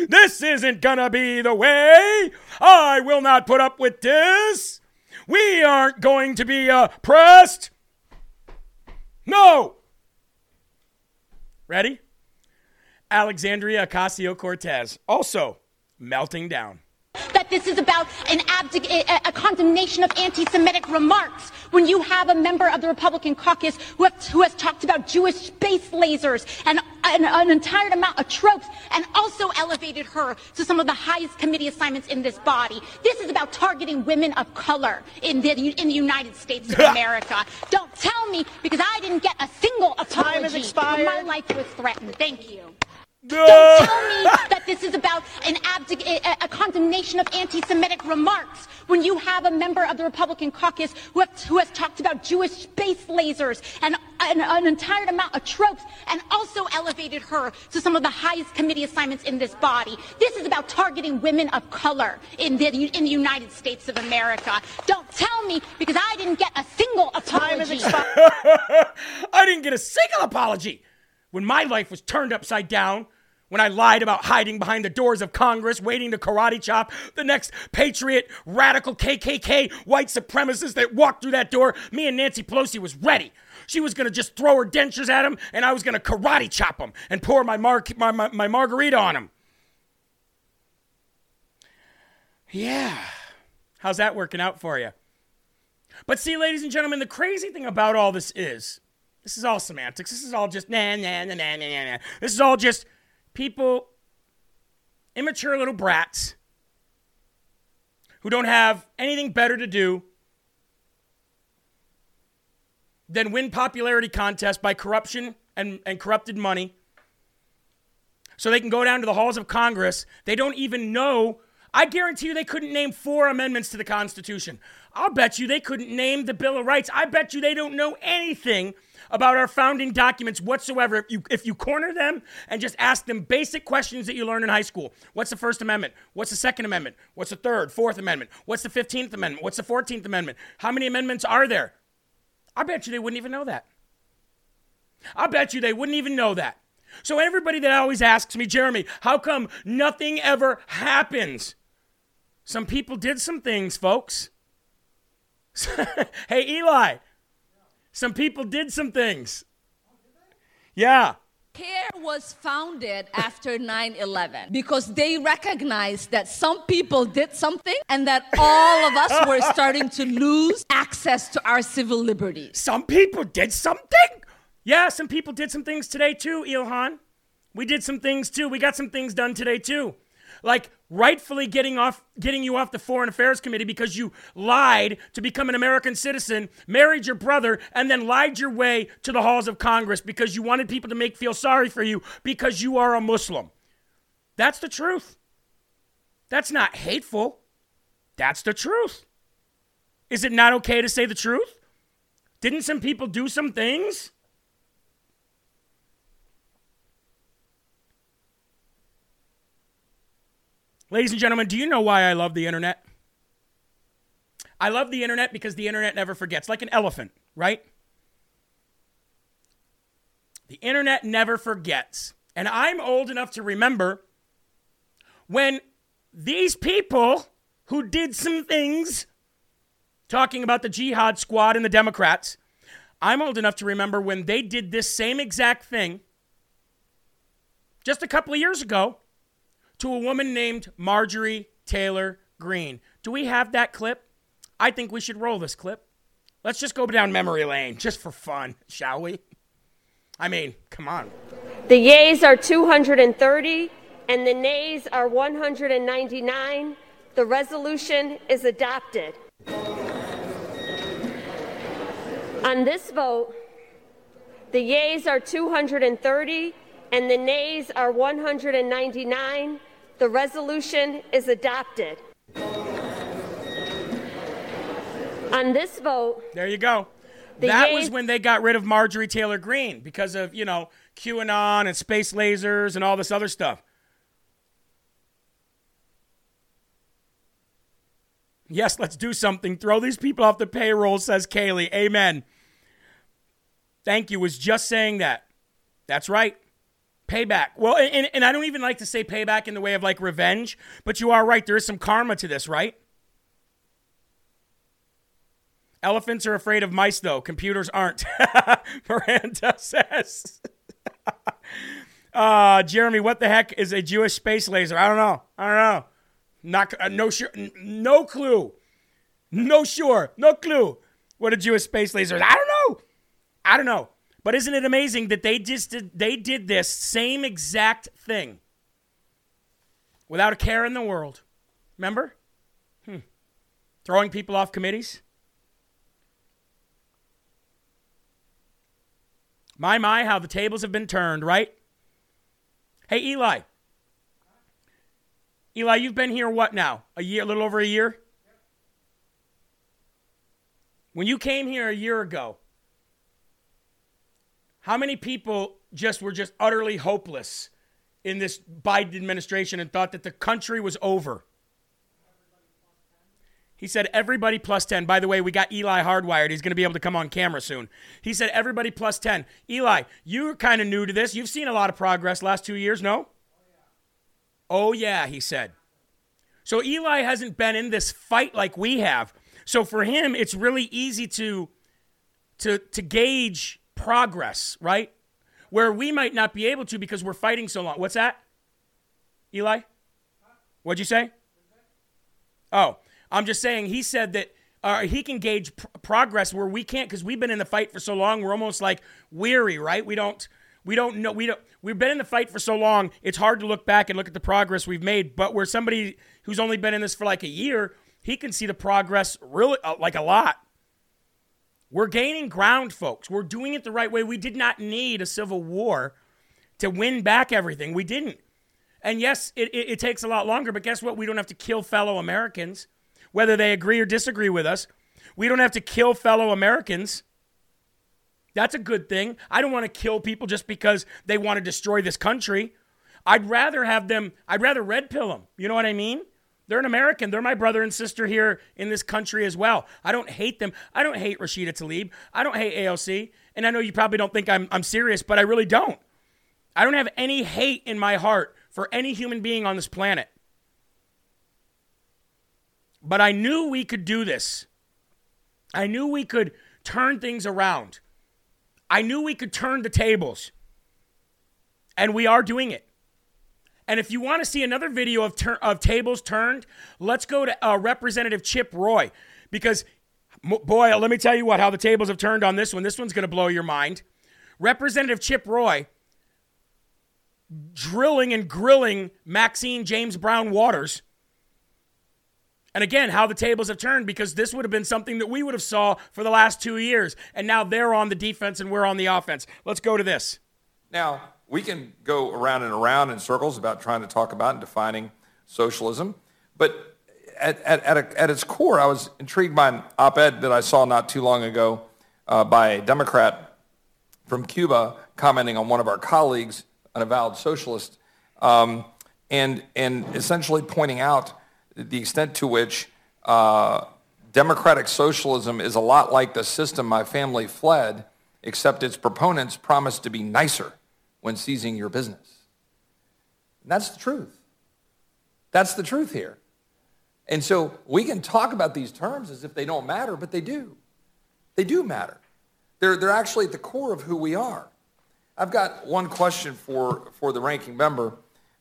This isn't gonna be the way. I will not put up with this. We aren't going to be oppressed. No. Ready? Alexandria Ocasio Cortez, also melting down that this is about an abdic- a, a condemnation of anti-Semitic remarks when you have a member of the Republican caucus who, have, who has talked about Jewish space lasers and an, an entire amount of tropes and also elevated her to some of the highest committee assignments in this body. This is about targeting women of color in the, in the United States of America. Don't tell me because I didn't get a single apology when my life was threatened. Thank you. Don't tell me that this is about an abdic- a, a condemnation of anti-Semitic remarks when you have a member of the Republican caucus who, have, who has talked about Jewish space lasers and an, an entire amount of tropes and also elevated her to some of the highest committee assignments in this body. This is about targeting women of color in the, in the United States of America. Don't tell me because I didn't get a single apology. I didn't get a single apology when my life was turned upside down, when I lied about hiding behind the doors of Congress, waiting to karate chop the next patriot, radical KKK, white supremacist that walked through that door, me and Nancy Pelosi was ready. She was gonna just throw her dentures at him, and I was gonna karate chop him and pour my, mar- my, my, my margarita on him. Yeah. How's that working out for you? But see, ladies and gentlemen, the crazy thing about all this is this is all semantics. This is all just nah, nah, nah, nah, nah, nah. This is all just people, immature little brats who don't have anything better to do than win popularity contests by corruption and, and corrupted money so they can go down to the halls of Congress. They don't even know. I guarantee you they couldn't name four amendments to the Constitution. I'll bet you they couldn't name the Bill of Rights. I bet you they don't know anything about our founding documents whatsoever. If you, if you corner them and just ask them basic questions that you learn in high school what's the First Amendment? What's the Second Amendment? What's the Third, Fourth Amendment? What's the 15th Amendment? What's the 14th Amendment? How many amendments are there? I bet you they wouldn't even know that. I bet you they wouldn't even know that. So, everybody that always asks me, Jeremy, how come nothing ever happens? Some people did some things, folks. hey, Eli, some people did some things. Yeah. CAIR was founded after 9 11 because they recognized that some people did something and that all of us were starting to lose access to our civil liberties. Some people did something? Yeah, some people did some things today too, Ilhan. We did some things too. We got some things done today too like rightfully getting off getting you off the foreign affairs committee because you lied to become an American citizen, married your brother and then lied your way to the halls of Congress because you wanted people to make feel sorry for you because you are a Muslim. That's the truth. That's not hateful. That's the truth. Is it not okay to say the truth? Didn't some people do some things? Ladies and gentlemen, do you know why I love the internet? I love the internet because the internet never forgets, like an elephant, right? The internet never forgets. And I'm old enough to remember when these people who did some things, talking about the jihad squad and the Democrats, I'm old enough to remember when they did this same exact thing just a couple of years ago to a woman named Marjorie Taylor Greene. Do we have that clip? I think we should roll this clip. Let's just go down memory lane just for fun, shall we? I mean, come on. The yeas are 230 and the nays are 199. The resolution is adopted. On this vote, The yeas are 230 and the nays are 199. The resolution is adopted. On this vote, There you go. That was when they got rid of Marjorie Taylor Greene because of, you know, QAnon and space lasers and all this other stuff. Yes, let's do something. Throw these people off the payroll, says Kaylee. Amen. Thank you. Was just saying that. That's right. Payback. Well, and, and I don't even like to say payback in the way of like revenge, but you are right. There is some karma to this, right? Elephants are afraid of mice, though. Computers aren't. Miranda says. uh, Jeremy, what the heck is a Jewish space laser? I don't know. I don't know. Not uh, no sure. n- No clue. No sure. No clue. What a Jewish space laser is. I don't know. I don't know. But isn't it amazing that they just did, they did this same exact thing without a care in the world? Remember? Hmm. Throwing people off committees. My, my, how the tables have been turned, right? Hey, Eli. Eli, you've been here what now? A year, a little over a year? When you came here a year ago, how many people just were just utterly hopeless in this Biden administration and thought that the country was over? He said everybody plus 10. By the way, we got Eli hardwired. He's going to be able to come on camera soon. He said everybody plus 10. Eli, you're kind of new to this. You've seen a lot of progress last two years, no? Oh, oh, yeah, he said. So Eli hasn't been in this fight like we have. So for him, it's really easy to, to, to gauge progress, right? Where we might not be able to because we're fighting so long. What's that? Eli? What'd you say? Oh, I'm just saying he said that uh, he can gauge pr- progress where we can't because we've been in the fight for so long. We're almost like weary, right? We don't, we don't know, we don't. We've been in the fight for so long. It's hard to look back and look at the progress we've made. But where somebody who's only been in this for like a year, he can see the progress really uh, like a lot. We're gaining ground, folks. We're doing it the right way. We did not need a civil war to win back everything. We didn't. And yes, it, it, it takes a lot longer, but guess what? We don't have to kill fellow Americans, whether they agree or disagree with us. We don't have to kill fellow Americans. That's a good thing. I don't want to kill people just because they want to destroy this country. I'd rather have them, I'd rather red pill them. You know what I mean? They're an American. They're my brother and sister here in this country as well. I don't hate them. I don't hate Rashida Tlaib. I don't hate AOC. And I know you probably don't think I'm, I'm serious, but I really don't. I don't have any hate in my heart for any human being on this planet. But I knew we could do this. I knew we could turn things around. I knew we could turn the tables. And we are doing it. And if you want to see another video of, tur- of tables turned, let's go to uh, Representative Chip Roy. Because, m- boy, let me tell you what, how the tables have turned on this one. This one's going to blow your mind. Representative Chip Roy drilling and grilling Maxine James Brown Waters. And again, how the tables have turned because this would have been something that we would have saw for the last two years. And now they're on the defense and we're on the offense. Let's go to this. Now, we can go around and around in circles about trying to talk about and defining socialism, but at, at, at, a, at its core, I was intrigued by an op-ed that I saw not too long ago uh, by a Democrat from Cuba commenting on one of our colleagues, an avowed socialist, um, and, and essentially pointing out the extent to which uh, democratic socialism is a lot like the system my family fled, except its proponents promised to be nicer when seizing your business. And that's the truth. That's the truth here. And so we can talk about these terms as if they don't matter, but they do. They do matter. They're, they're actually at the core of who we are. I've got one question for, for the ranking member,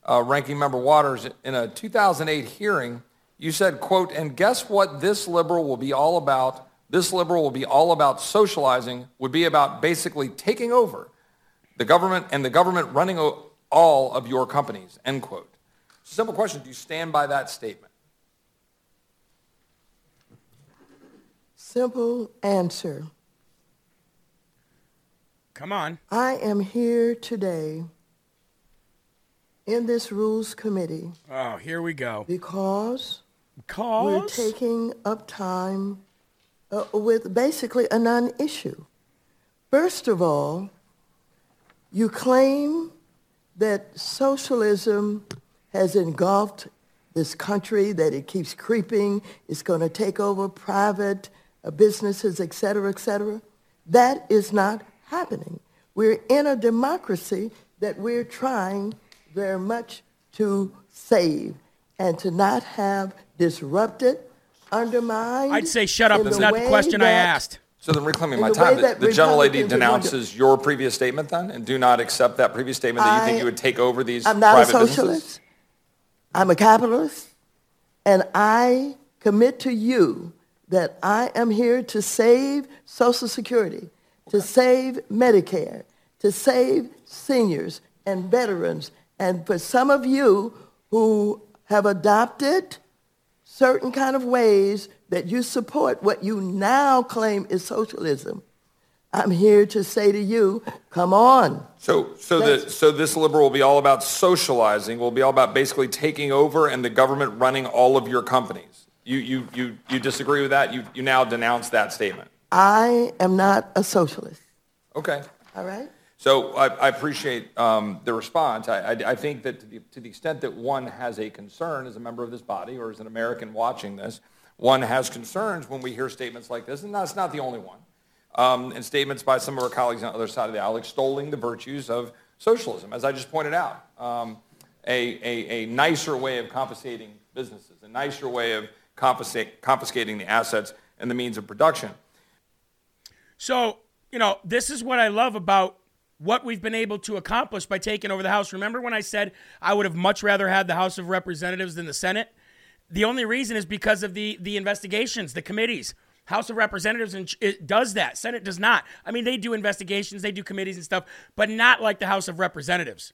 uh, ranking member Waters. In a 2008 hearing, you said, quote, and guess what this liberal will be all about? This liberal will be all about socializing, would be about basically taking over the government and the government running all of your companies, end quote. Simple question, do you stand by that statement? Simple answer. Come on. I am here today in this Rules Committee Oh, here we go. because Because? we're taking up time uh, with basically a non-issue. First of all, you claim that socialism has engulfed this country, that it keeps creeping, it's going to take over private uh, businesses, et cetera, et cetera. That is not happening. We're in a democracy that we're trying very much to save and to not have disrupted, undermined. I'd say shut up. That's not the question I asked. So then reclaiming my the time, the, the are to- denounces your previous statement then and do not accept that previous statement that you think you would take over these I'm not a private businesses? socialist. I'm a capitalist. And I commit to you that I am here to save Social Security, to save Medicare, to save seniors and veterans. And for some of you who have adopted certain kind of ways that you support what you now claim is socialism, I'm here to say to you, come on. So, so the, so this liberal will be all about socializing, will be all about basically taking over and the government running all of your companies. You, you, you, you disagree with that? You, you now denounce that statement. I am not a socialist. Okay. All right? So I, I appreciate um, the response. I, I, I think that to the, to the extent that one has a concern as a member of this body or as an American watching this, one has concerns when we hear statements like this, and that's not the only one. Um, and statements by some of our colleagues on the other side of the aisle extolling the virtues of socialism, as I just pointed out. Um, a, a, a nicer way of confiscating businesses, a nicer way of confiscating the assets and the means of production. So, you know, this is what I love about what we've been able to accomplish by taking over the House. Remember when I said I would have much rather had the House of Representatives than the Senate? The only reason is because of the the investigations, the committees. House of Representatives and it does that. Senate does not. I mean, they do investigations, they do committees and stuff, but not like the House of Representatives.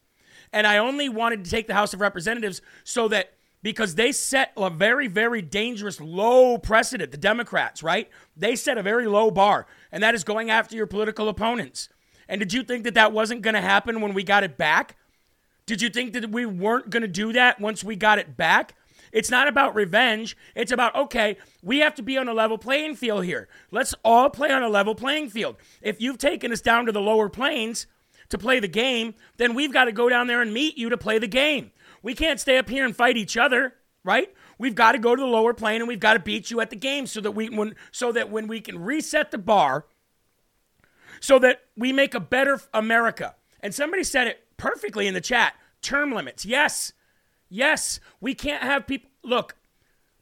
And I only wanted to take the House of Representatives so that because they set a very, very dangerous low precedent, the Democrats, right? They set a very low bar, and that is going after your political opponents. And did you think that that wasn't going to happen when we got it back? Did you think that we weren't going to do that once we got it back? It's not about revenge. It's about, okay, we have to be on a level playing field here. Let's all play on a level playing field. If you've taken us down to the lower planes to play the game, then we've got to go down there and meet you to play the game. We can't stay up here and fight each other, right? We've got to go to the lower plane and we've got to beat you at the game so that we when so that when we can reset the bar so that we make a better America. And somebody said it perfectly in the chat. Term limits. Yes. Yes, we can't have people look.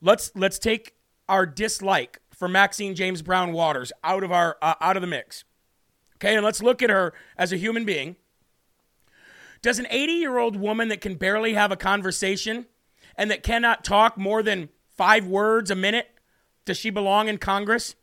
Let's let's take our dislike for Maxine James Brown Waters out of our uh, out of the mix. Okay, and let's look at her as a human being. Does an 80-year-old woman that can barely have a conversation and that cannot talk more than 5 words a minute does she belong in Congress?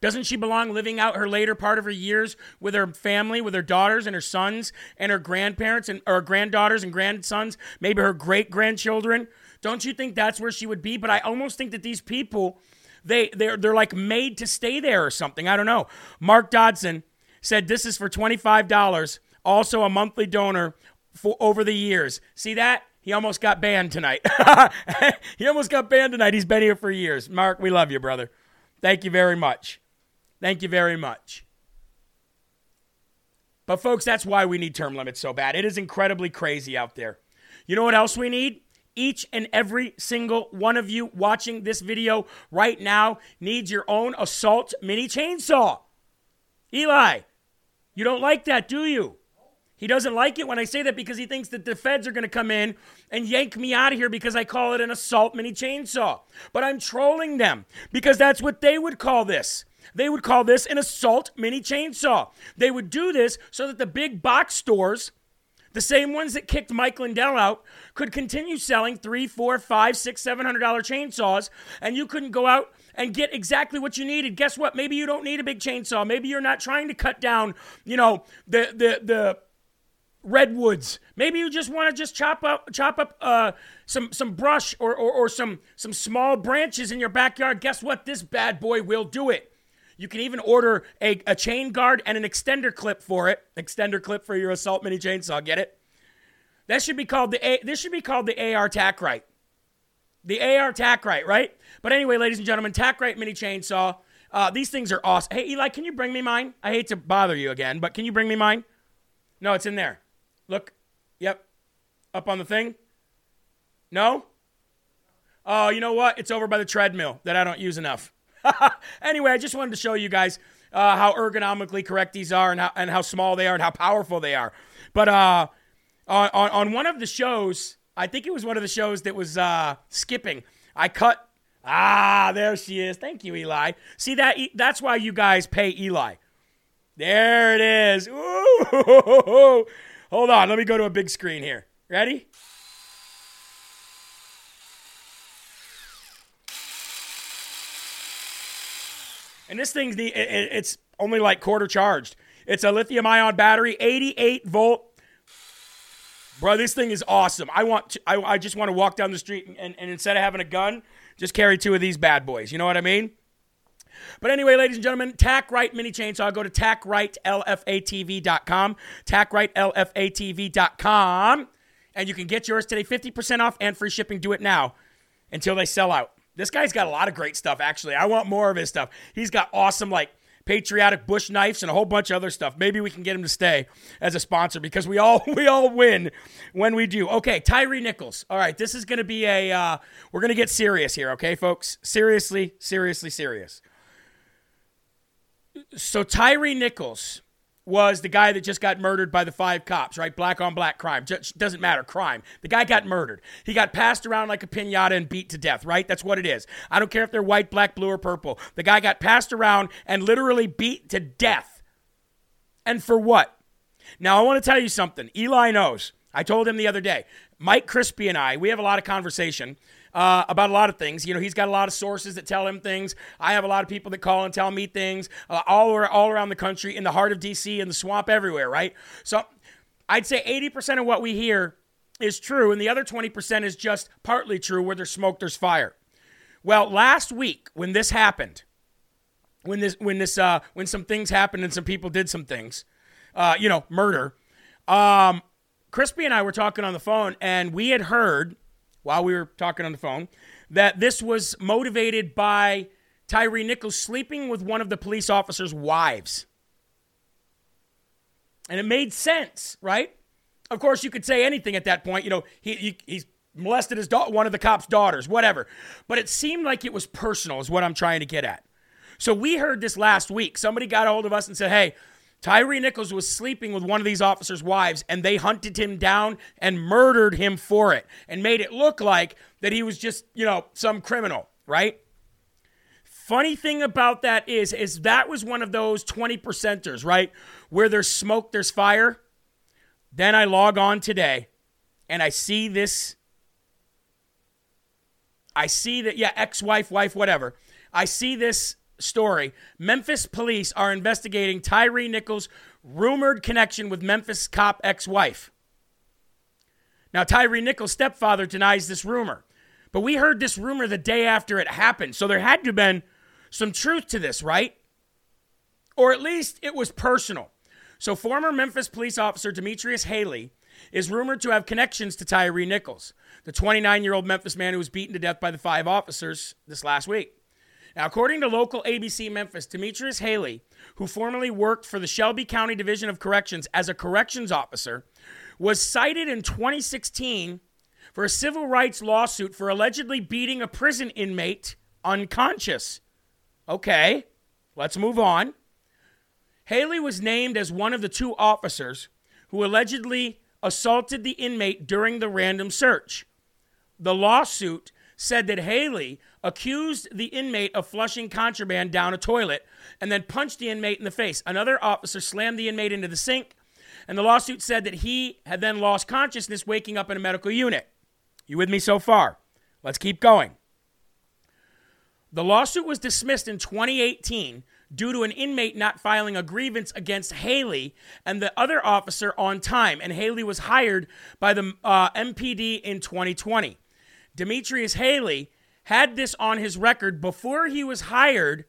Doesn't she belong living out her later part of her years with her family, with her daughters and her sons and her grandparents and her granddaughters and grandsons, maybe her great grandchildren? Don't you think that's where she would be? But I almost think that these people, they they're they're like made to stay there or something. I don't know. Mark Dodson said this is for twenty five dollars. Also a monthly donor for over the years. See that? He almost got banned tonight. he almost got banned tonight. He's been here for years. Mark, we love you, brother. Thank you very much. Thank you very much. But, folks, that's why we need term limits so bad. It is incredibly crazy out there. You know what else we need? Each and every single one of you watching this video right now needs your own assault mini chainsaw. Eli, you don't like that, do you? He doesn't like it when I say that because he thinks that the feds are going to come in and yank me out of here because I call it an assault mini chainsaw. But I'm trolling them because that's what they would call this. They would call this an assault mini chainsaw. They would do this so that the big box stores, the same ones that kicked Mike Lindell out, could continue selling three, four, five, six, seven hundred dollar chainsaws, and you couldn't go out and get exactly what you needed. Guess what? Maybe you don't need a big chainsaw. Maybe you're not trying to cut down, you know, the the the redwoods. Maybe you just want to just chop up chop up uh, some some brush or, or or some some small branches in your backyard. Guess what? This bad boy will do it. You can even order a, a chain guard and an extender clip for it. Extender clip for your assault mini chainsaw. Get it? That should be called the A, this should be called the AR tack right. The AR tack right, right? But anyway, ladies and gentlemen, tack right mini chainsaw. Uh, these things are awesome. Hey, Eli, can you bring me mine? I hate to bother you again, but can you bring me mine? No, it's in there. Look. Yep. Up on the thing. No? Oh, you know what? It's over by the treadmill that I don't use enough. anyway, I just wanted to show you guys uh, how ergonomically correct these are and how, and how small they are and how powerful they are. But uh, on, on, on one of the shows, I think it was one of the shows that was uh, skipping, I cut. Ah, there she is. Thank you, Eli. See that? That's why you guys pay Eli. There it is. Ooh. Hold on. Let me go to a big screen here. Ready? And this thing's the, it, it's only like quarter charged. It's a lithium ion battery, 88 volt. Bro, this thing is awesome. I want to, I, I just want to walk down the street and, and, and instead of having a gun, just carry two of these bad boys. You know what I mean? But anyway, ladies and gentlemen, Tack Right Mini Chainsaw. Go to tackrighlfatv.com, tackrighlfatv.com, and you can get yours today, 50% off and free shipping. Do it now until they sell out. This guy's got a lot of great stuff, actually. I want more of his stuff. He's got awesome, like, patriotic bush knives and a whole bunch of other stuff. Maybe we can get him to stay as a sponsor because we all we all win when we do. Okay, Tyre Nichols. All right, this is going to be a uh, we're going to get serious here, okay, folks? Seriously, seriously, serious. So Tyre Nichols was the guy that just got murdered by the five cops, right? Black on black crime. Just doesn't matter, crime. The guy got murdered. He got passed around like a pinata and beat to death, right? That's what it is. I don't care if they're white, black, blue, or purple. The guy got passed around and literally beat to death. And for what? Now, I want to tell you something. Eli knows. I told him the other day. Mike Crispy and I, we have a lot of conversation uh, about a lot of things. You know, he's got a lot of sources that tell him things. I have a lot of people that call and tell me things uh, all, around, all around the country, in the heart of D.C., in the swamp, everywhere, right? So I'd say 80% of what we hear is true, and the other 20% is just partly true. Where there's smoke, there's fire. Well, last week when this happened, when this when this uh, when some things happened and some people did some things, uh, you know, murder. Um, Crispy and I were talking on the phone, and we had heard while we were talking on the phone that this was motivated by Tyre Nichols sleeping with one of the police officer's wives. And it made sense, right? Of course, you could say anything at that point. You know, he, he he's molested his da- one of the cop's daughters, whatever. But it seemed like it was personal, is what I'm trying to get at. So we heard this last week. Somebody got a hold of us and said, hey, Tyre Nichols was sleeping with one of these officers' wives, and they hunted him down and murdered him for it and made it look like that he was just, you know, some criminal, right? Funny thing about that is, is that was one of those 20 percenters, right? Where there's smoke, there's fire. Then I log on today and I see this. I see that, yeah, ex wife, wife, whatever. I see this story, Memphis police are investigating Tyre Nichols' rumored connection with Memphis cop ex wife. Now, Tyre Nichols' stepfather denies this rumor, but we heard this rumor the day after it happened, so there had to have been some truth to this, right? Or at least it was personal. So, former Memphis police officer Demetrius Haley is rumored to have connections to Tyre Nichols, the 29 year old Memphis man who was beaten to death by the five officers this last week. Now, according to local ABC Memphis, Demetrius Haley, who formerly worked for the Shelby County Division of Corrections as a corrections officer, was cited in 2016 for a civil rights lawsuit for allegedly beating a prison inmate unconscious. Okay, let's move on. Haley was named as one of the two officers who allegedly assaulted the inmate during the random search. The lawsuit said that Haley accused the inmate of flushing contraband down a toilet and then punched the inmate in the face. Another officer slammed the inmate into the sink, and the lawsuit said that he had then lost consciousness, waking up in a medical unit. You with me so far? Let's keep going. The lawsuit was dismissed in 2018 due to an inmate not filing a grievance against Haley and the other officer on time, and Haley was hired by the uh, MPD in 2020. Demetrius Haley had this on his record before he was hired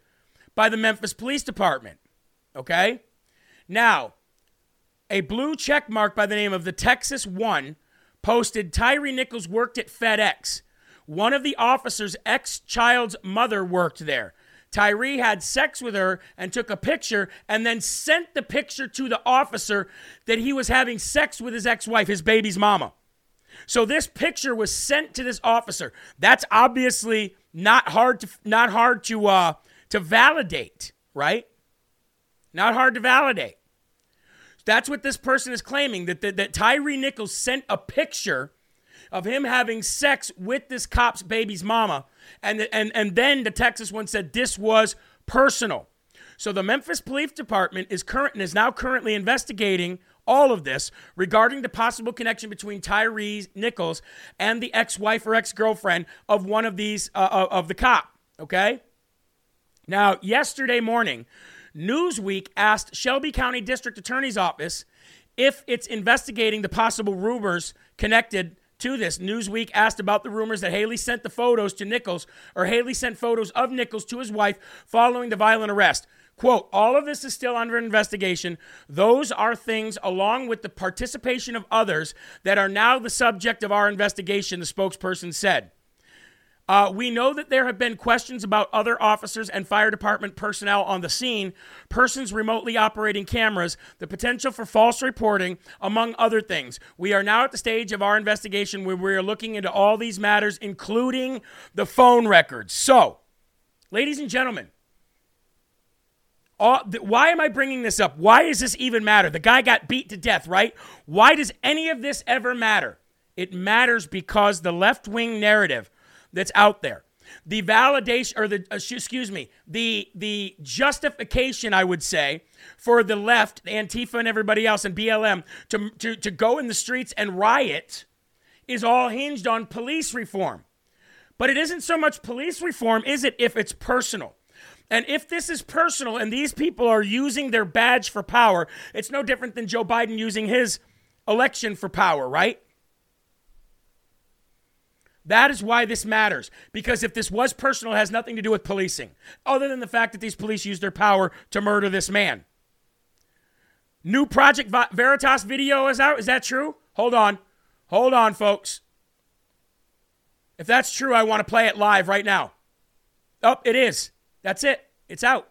by the Memphis Police Department. Okay? Now, a blue check mark by the name of the Texas One posted Tyre Nichols worked at FedEx. One of the officer's ex child's mother worked there. Tyre had sex with her and took a picture and then sent the picture to the officer that he was having sex with his ex wife, his baby's mama. So this picture was sent to this officer. That's obviously not hard to not hard to uh, to validate, right? Not hard to validate. That's what this person is claiming that, that, that Tyre Nichols sent a picture of him having sex with this cop's baby's mama. And, and, and then the Texas one said this was personal. So the Memphis Police Department is current and is now currently investigating all of this regarding the possible connection between Tyre Nichols and the ex-wife or ex-girlfriend of one of these uh, of the cop. Okay. Now, yesterday morning, Newsweek asked Shelby County District Attorney's Office if it's investigating the possible rumors connected to this. Newsweek asked about the rumors that Haley sent the photos to Nichols or Haley sent photos of Nichols to his wife following the violent arrest. Quote, all of this is still under investigation. Those are things, along with the participation of others, that are now the subject of our investigation, the spokesperson said. Uh, we know that there have been questions about other officers and fire department personnel on the scene, persons remotely operating cameras, the potential for false reporting, among other things. We are now at the stage of our investigation where we are looking into all these matters, including the phone records. So, ladies and gentlemen, all, why am I bringing this up? Why does this even matter? The guy got beat to death, right? Why does any of this ever matter? It matters because the left wing narrative that's out there. The validation, or the, uh, excuse me, the, the justification, I would say, for the left, Antifa and everybody else, and BLM to, to, to go in the streets and riot is all hinged on police reform. But it isn't so much police reform, is it, if it's personal? And if this is personal and these people are using their badge for power, it's no different than Joe Biden using his election for power, right? That is why this matters. Because if this was personal, it has nothing to do with policing, other than the fact that these police used their power to murder this man. New Project Veritas video is out. Is that true? Hold on. Hold on, folks. If that's true, I want to play it live right now. Oh, it is. That's it. It's out.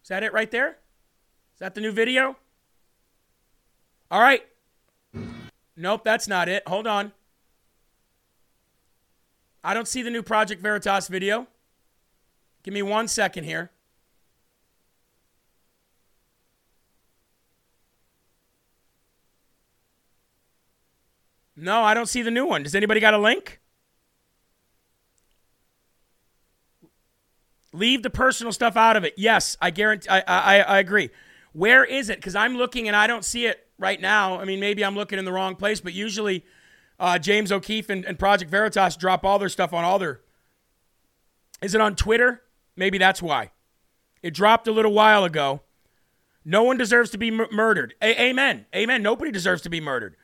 Is that it right there? Is that the new video? All right. Nope, that's not it. Hold on. I don't see the new Project Veritas video. Give me one second here. No, I don't see the new one. Does anybody got a link? Leave the personal stuff out of it. Yes, I guarantee. I I, I agree. Where is it? Because I'm looking and I don't see it right now. I mean, maybe I'm looking in the wrong place, but usually uh, James O'Keefe and, and Project Veritas drop all their stuff on all their. Is it on Twitter? Maybe that's why. It dropped a little while ago. No one deserves to be m- murdered. A- amen. Amen. Nobody deserves to be murdered.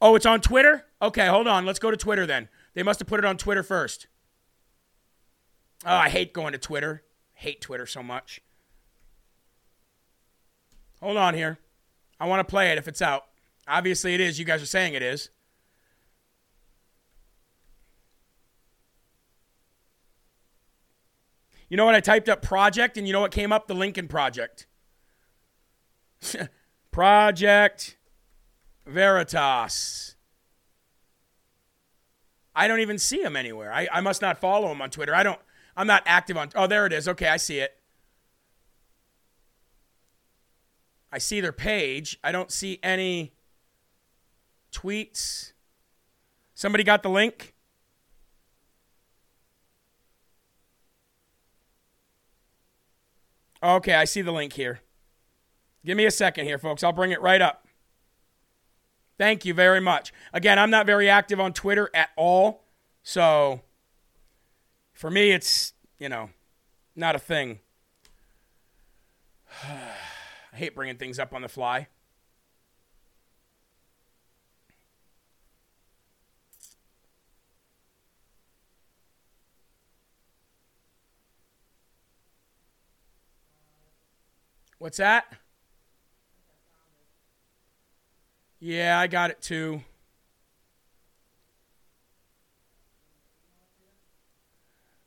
Oh, it's on Twitter? Okay, hold on. Let's go to Twitter then. They must have put it on Twitter first. Oh, I hate going to Twitter. Hate Twitter so much. Hold on here. I want to play it if it's out. Obviously, it is. You guys are saying it is. You know what? I typed up project, and you know what came up? The Lincoln Project. project Veritas. I don't even see him anywhere. I, I must not follow him on Twitter. I don't. I'm not active on. Oh, there it is. Okay, I see it. I see their page. I don't see any tweets. Somebody got the link? Okay, I see the link here. Give me a second here, folks. I'll bring it right up. Thank you very much. Again, I'm not very active on Twitter at all. So for me, it's, you know, not a thing. I hate bringing things up on the fly. What's that? Yeah, I got it too.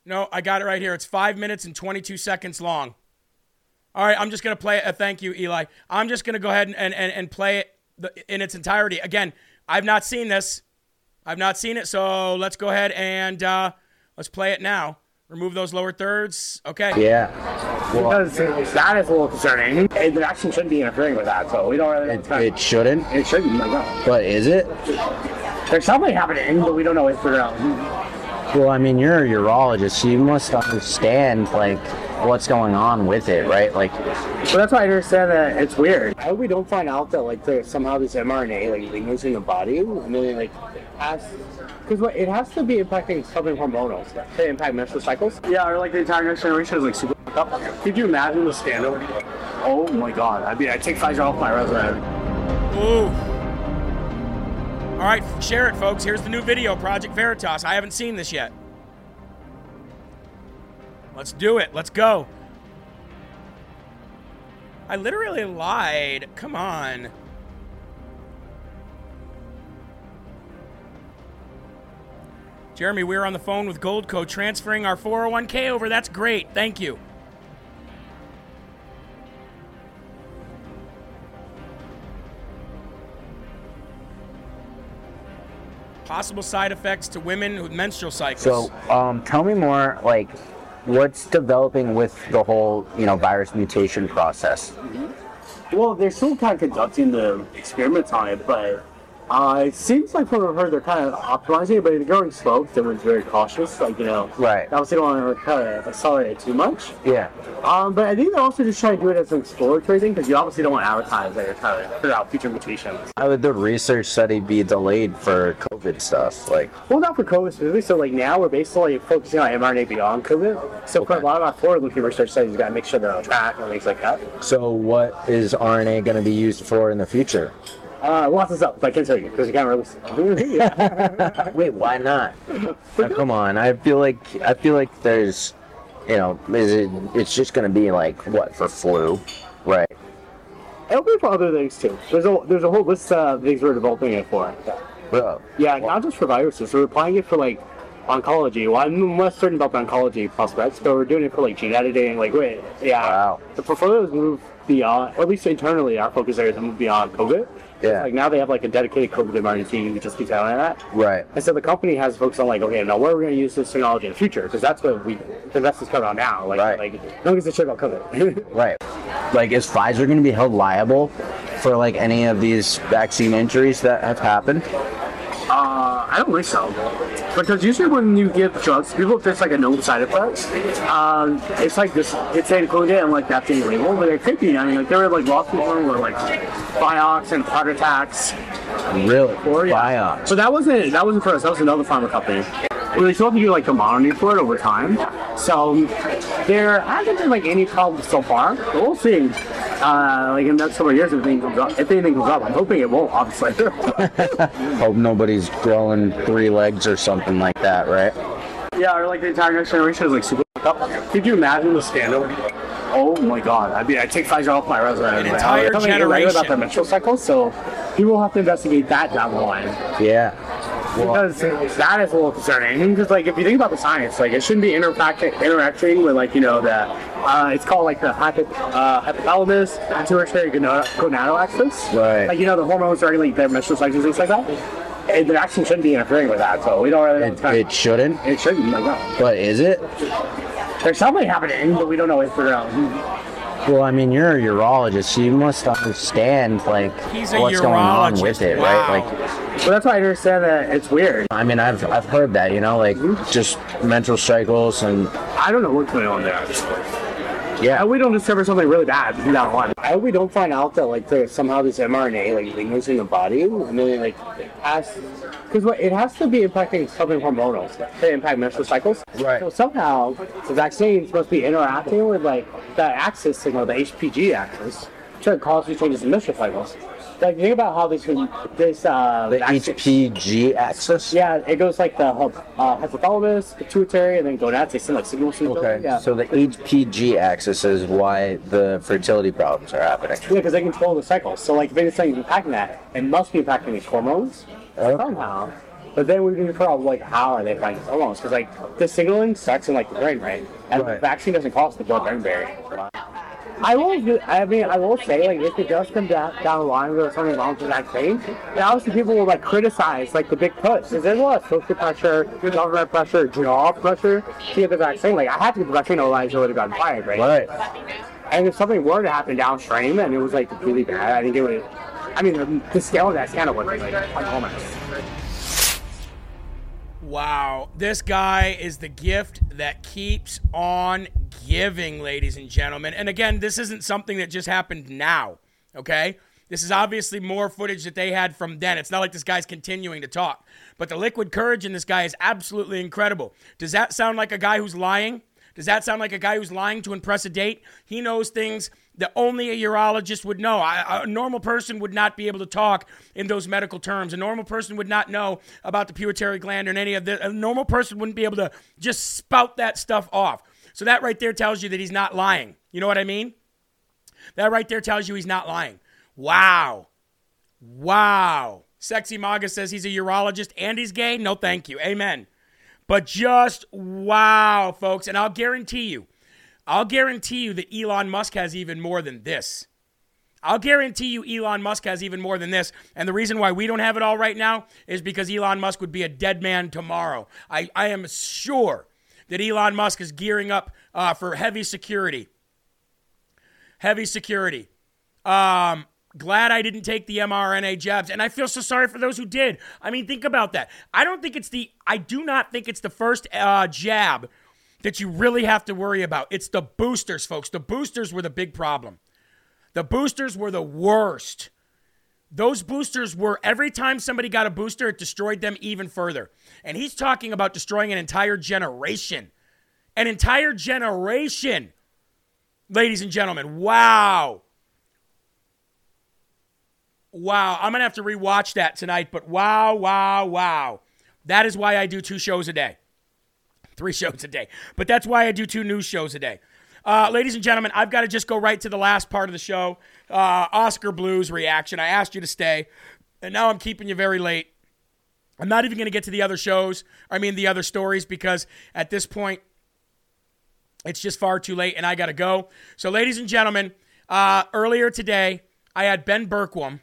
No, I got it right here. It's five minutes and 22 seconds long. All right, I'm just going to play it. Uh, thank you, Eli. I'm just going to go ahead and, and, and play it the, in its entirety. Again, I've not seen this. I've not seen it, so let's go ahead and uh, let's play it now. Remove those lower thirds. Okay. Yeah. because that is a little concerning. It actually shouldn't be interfering with that, so we don't really. It, it shouldn't. It shouldn't. Like, no. But is it? There's something happening, but we don't know what's out. Well, I mean, you're a urologist, so you must understand like what's going on with it, right? Like, But that's why I understand that it's weird. I hope we don't find out that like there's somehow this mRNA like lingers in the body, and then it, like has because what it has to be impacting something hormonal to impact menstrual cycles. Yeah, or like the entire next generation is like super fucked up. Could you imagine the scandal? Oh my god! I mean, I take Pfizer off my resume. Ooh. All right, share it, folks. Here's the new video, Project Veritas. I haven't seen this yet. Let's do it. Let's go. I literally lied. Come on. Jeremy, we're on the phone with Goldco transferring our 401k over. That's great. Thank you. Possible side effects to women with menstrual cycles. so um, tell me more, like, what's developing with the whole, you know, virus mutation process? Well, they're still kind of conducting the experiments on it, but uh, it seems like from what I've heard, they're kind of optimizing it, but they're going slow. Everyone's very cautious, like you know. Right. Obviously, don't want to kind of accelerate it too much. Yeah. Um, but I think they're also just trying to do it as an exploratory thing because you obviously don't want to advertise that you're trying to figure out future mutations. How would the research study be delayed for COVID stuff? Like, Well, not for COVID specifically. So, like now, we're basically focusing on mRNA beyond COVID. So, for a lot of our forward-looking research studies, you got to make sure they're on track and things like that. so what is RNA going to be used for in the future? Uh, lots of stuff. but I can't tell you because you can't release. Wait, why not? Now, come on, I feel like I feel like there's, you know, is it? It's just going to be like what for flu, right? It'll be for other things too. There's a there's a whole list of things we're developing it for. Bro. Yeah, not just for viruses. We're applying it for like oncology. Well, I'm less certain about the oncology prospects, but we're doing it for like gene editing. Like, wait, yeah. Wow. The portfolio has moved beyond, or at least internally, our focus areas have moved beyond COVID. Yeah. Like now they have like a dedicated COVID mRNA team who just keeps eye on that. Right. And so the company has focused on like, okay, now where are we going to use this technology in the future? Because that's what we the investors cover on now. Like, like no one gives a shit about COVID. Right. Like, is Pfizer going to be held liable for like any of these vaccine injuries that have happened? Uh, I don't think so. Because usually when you give drugs people, if there's like a known side effect, um, it's like this, it's included and like that's label, but it could be. I mean, like there were like lots of people who were like Vioxx and heart attacks. Really? Or, yeah. So that wasn't that wasn't for us. That was another pharma company. Well, they still have to do like the monitoring for it over time. So there hasn't been like any problems so far. But we'll see. Uh, like in the next couple of years, if anything comes up, if anything comes up, I'm hoping it won't. Obviously. Hope nobody's growing three legs or something like that, right? Yeah, or like the entire next generation is like super fucked up. Could you imagine the scandal? Oh my god! I mean, I take Pfizer off my resume. An entire Something generation. about the menstrual cycle, so people will have to investigate that down the line. Yeah. Because that is a little concerning. Because like, if you think about the science, like it shouldn't be interact- interacting with like you know the uh, it's called like the hypo- uh, hypothalamus pituitary gonad- gonadal axis. Right. Like you know the hormones regulate their menstrual cycles and things like that. And the action shouldn't be interfering with that, so we don't really. It, it shouldn't. It shouldn't. Like, no. But is it? There's something happening, but we don't know what's figure out. Well, I mean, you're a urologist, so you must understand like He's a what's going on with it, wow. right? Like, Well, that's why I understand that it's weird. I mean, I've I've heard that, you know, like just menstrual cycles and I don't know what's going on there. Yeah. I hope we don't discover something really bad from now on. I hope we don't find out that like there's somehow this mRNA like lingers in the body and then it, like it has because what it has to be impacting something hormonal to impact menstrual cycles. Right. So somehow the vaccines must be interacting with like that axis signal, the HPG axis, to cause these changes in menstrual cycles. like think about how this this uh The HPG axis. yeah it goes like the uh, hypothalamus, pituitary, and then gonads. They send like signals to. Okay. Yeah. So the HPG axis is why the fertility problems are happening. Yeah, because they control the cycle. So like if anything's impacting that, it must be impacting these hormones somehow. But then we need to figure out like how are they impacting hormones? Because like the signaling sucks in like the brain, right? And the vaccine doesn't cause the blood-brain barrier. I will. do- I mean, I will say, like, if it does come down, down the line where something wrong with the vaccine, then obviously people will like criticize like the big push. Because there's a lot of social pressure, government pressure, job pressure to get the vaccine. Like, I had to get the vaccine, otherwise I would have gotten fired, right? Right. And if something were to happen downstream and it was like really bad, I think it would. I mean, the, the scale of that scandal would be like enormous. Wow, this guy is the gift that keeps on giving, ladies and gentlemen. And again, this isn't something that just happened now, okay? This is obviously more footage that they had from then. It's not like this guy's continuing to talk. But the liquid courage in this guy is absolutely incredible. Does that sound like a guy who's lying? Does that sound like a guy who's lying to impress a date? He knows things that only a urologist would know. A normal person would not be able to talk in those medical terms. A normal person would not know about the pituitary gland and any of the. A normal person wouldn't be able to just spout that stuff off. So that right there tells you that he's not lying. You know what I mean? That right there tells you he's not lying. Wow. Wow. Sexy Maga says he's a urologist and he's gay. No, thank you. Amen. But just wow, folks. And I'll guarantee you, I'll guarantee you that Elon Musk has even more than this. I'll guarantee you Elon Musk has even more than this. And the reason why we don't have it all right now is because Elon Musk would be a dead man tomorrow. I, I am sure that Elon Musk is gearing up uh, for heavy security. Heavy security. Um, glad I didn't take the mRNA jabs. And I feel so sorry for those who did. I mean, think about that. I don't think it's the, I do not think it's the first uh, jab that you really have to worry about. It's the boosters, folks. The boosters were the big problem. The boosters were the worst. Those boosters were every time somebody got a booster, it destroyed them even further. And he's talking about destroying an entire generation. An entire generation. Ladies and gentlemen, wow. Wow. I'm going to have to rewatch that tonight, but wow, wow, wow. That is why I do two shows a day. Three shows a day. But that's why I do two news shows a day. Uh, ladies and gentlemen, I've got to just go right to the last part of the show uh, Oscar Blues reaction. I asked you to stay, and now I'm keeping you very late. I'm not even going to get to the other shows, I mean, the other stories, because at this point, it's just far too late and I got to go. So, ladies and gentlemen, uh, earlier today, I had Ben Berkwam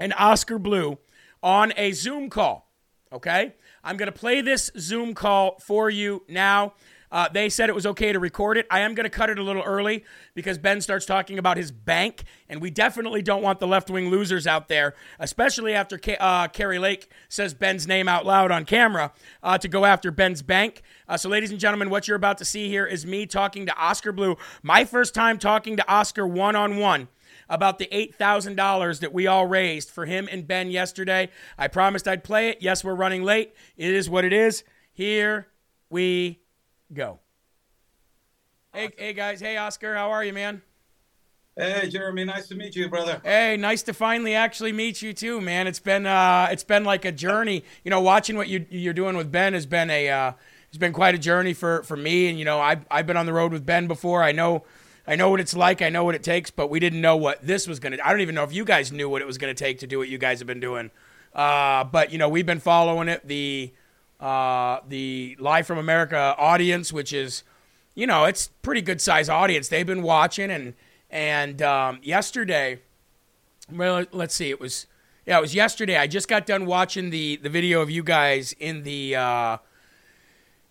and Oscar Blue on a Zoom call. Okay? I'm going to play this Zoom call for you now. Uh, they said it was okay to record it. I am going to cut it a little early because Ben starts talking about his bank, and we definitely don't want the left wing losers out there, especially after Ka- uh, Kari Lake says Ben's name out loud on camera, uh, to go after Ben's bank. Uh, so, ladies and gentlemen, what you're about to see here is me talking to Oscar Blue. My first time talking to Oscar one on one about the $8,000 that we all raised for him and Ben yesterday. I promised I'd play it. Yes, we're running late. It is what it is. Here we go. Hey, hey guys. Hey, Oscar. How are you, man? Hey, Jeremy. Nice to meet you, brother. Hey, nice to finally actually meet you too, man. It's been uh, it's been like a journey. You know, watching what you you're doing with Ben has been a uh, it's been quite a journey for for me. And you know, I've I've been on the road with Ben before. I know I know what it's like. I know what it takes, but we didn't know what this was gonna. I don't even know if you guys knew what it was gonna take to do what you guys have been doing. Uh, but you know, we've been following it. The uh, the Live from America audience, which is, you know, it's pretty good size audience. They've been watching and and um, yesterday, well, let's see, it was yeah, it was yesterday. I just got done watching the the video of you guys in the. Uh,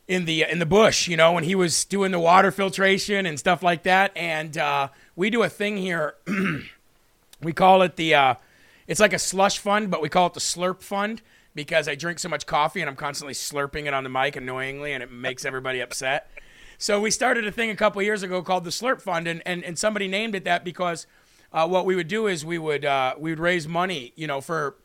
in the in the bush, you know, when he was doing the water filtration and stuff like that. And uh, we do a thing here. we call it the. Uh, it's like a slush fund, but we call it the slurp fund because I drink so much coffee and I'm constantly slurping it on the mic annoyingly, and it makes everybody upset. So we started a thing a couple years ago called the Slurp Fund, and and, and somebody named it that because uh, what we would do is we would uh, we would raise money, you know, for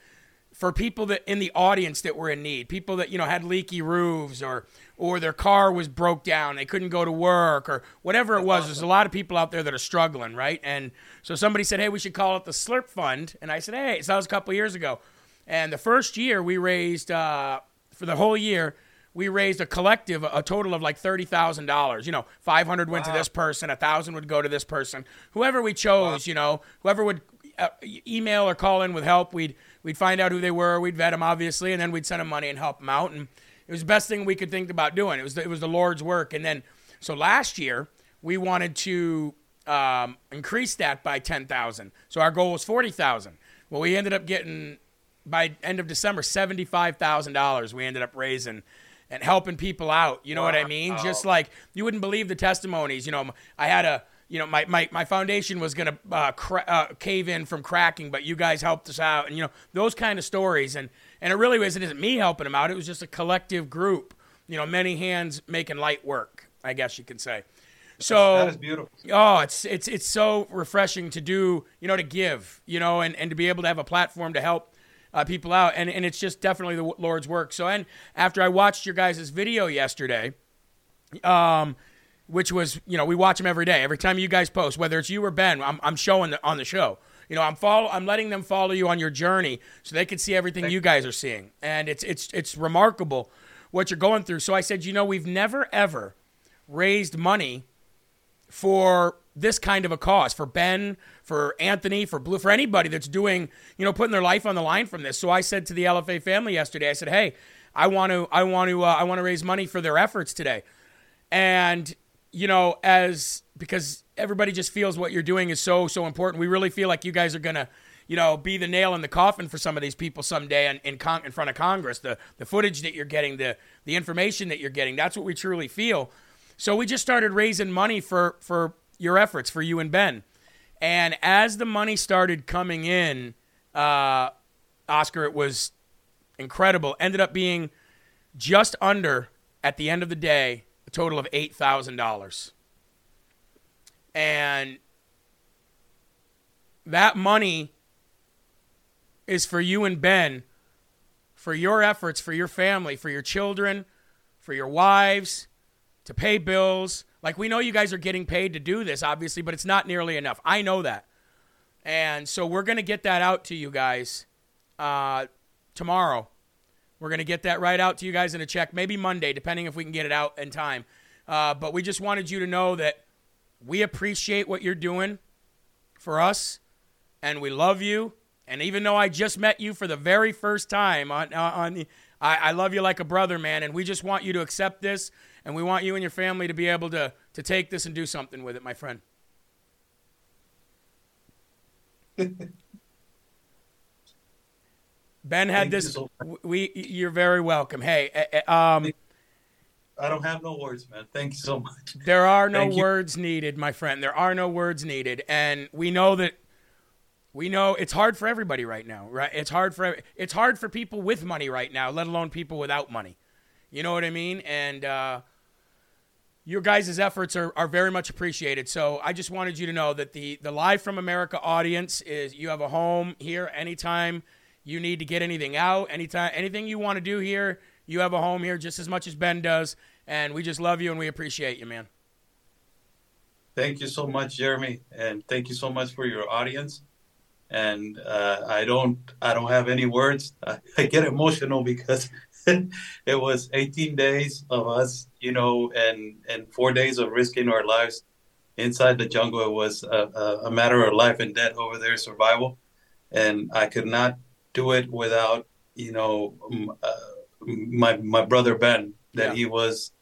for people that in the audience that were in need, people that you know had leaky roofs or or their car was broke down, they couldn't go to work or whatever it was. There's a lot of people out there that are struggling, right? And so somebody said, "Hey, we should call it the Slurp Fund," and I said, "Hey," so that was a couple years ago. And the first year we raised uh, for the whole year, we raised a collective, a total of like thirty thousand dollars. You know, five hundred went to this person, a thousand would go to this person, whoever we chose. You know, whoever would uh, email or call in with help, we'd we'd find out who they were, we'd vet them obviously, and then we'd send them money and help them out. And it was the best thing we could think about doing. It was the, it was the Lord's work. And then so last year we wanted to um, increase that by ten thousand. So our goal was forty thousand. Well, we ended up getting by end of December seventy five thousand dollars. We ended up raising and helping people out. You know what I mean? Just like you wouldn't believe the testimonies. You know, I had a you know, my, my, my foundation was going to uh, cra- uh, cave in from cracking, but you guys helped us out. And, you know, those kind of stories. And, and it really was, it isn't me helping them out. It was just a collective group, you know, many hands making light work, I guess you can say. So That is beautiful. Oh, it's it's it's so refreshing to do, you know, to give, you know, and, and to be able to have a platform to help uh, people out, and and it's just definitely the Lord's work. So, and after I watched your guys' video yesterday, um, which was you know we watch them every day, every time you guys post, whether it's you or Ben, I'm I'm showing the, on the show. You know, I'm follow, I'm letting them follow you on your journey so they can see everything you guys are seeing, and it's it's it's remarkable what you're going through. So I said, you know, we've never ever raised money for this kind of a cause for Ben, for Anthony, for Blue, for anybody that's doing, you know, putting their life on the line from this. So I said to the LFA family yesterday, I said, "Hey, I want to, I want to, uh, I want to raise money for their efforts today," and you know, as because everybody just feels what you're doing is so so important. We really feel like you guys are gonna. You know, be the nail in the coffin for some of these people someday in, in, con- in front of Congress. The the footage that you're getting, the the information that you're getting, that's what we truly feel. So we just started raising money for for your efforts for you and Ben. And as the money started coming in, uh, Oscar, it was incredible. Ended up being just under at the end of the day total of eight thousand dollars. And that money is for you and Ben, for your efforts, for your family, for your children, for your wives, to pay bills. Like we know you guys are getting paid to do this, obviously, but it's not nearly enough. I know that. And so we're going to get that out to you guys uh, tomorrow. We're going to get that right out to you guys in a check, maybe Monday, depending if we can get it out in time. Uh, but we just wanted you to know that we appreciate what you're doing for us, and we love you. And even though I just met you for the very first time on on the, I, I love you like a brother, man. And we just want you to accept this, and we want you and your family to be able to to take this and do something with it, my friend. Ben had Thank you this. so we, you're very welcome. Hey, uh, uh, um, I don't have no words, man. Thank you so much. there are no Thank you. words needed, my friend. There are no words needed, and we know that. We know it's hard for everybody right now, right? It's hard for it's hard for people with money right now, let alone people without money. You know what I mean? And uh, your guys' efforts are, are very much appreciated. So I just wanted you to know that the the Live from America audience is you have a home here anytime you need to get anything out, anytime anything you want to do here, you have a home here just as much as Ben does. And we just love you and we appreciate you, man. Thank you so much, Jeremy, and thank you so much for your audience. And uh, I don't, I don't have any words. I, I get emotional because it was 18 days of us, you know, and and four days of risking our lives inside the jungle. It was a, a, a matter of life and death over there, survival. And I could not do it without, you know, uh, my my brother Ben. That Yeah. he was,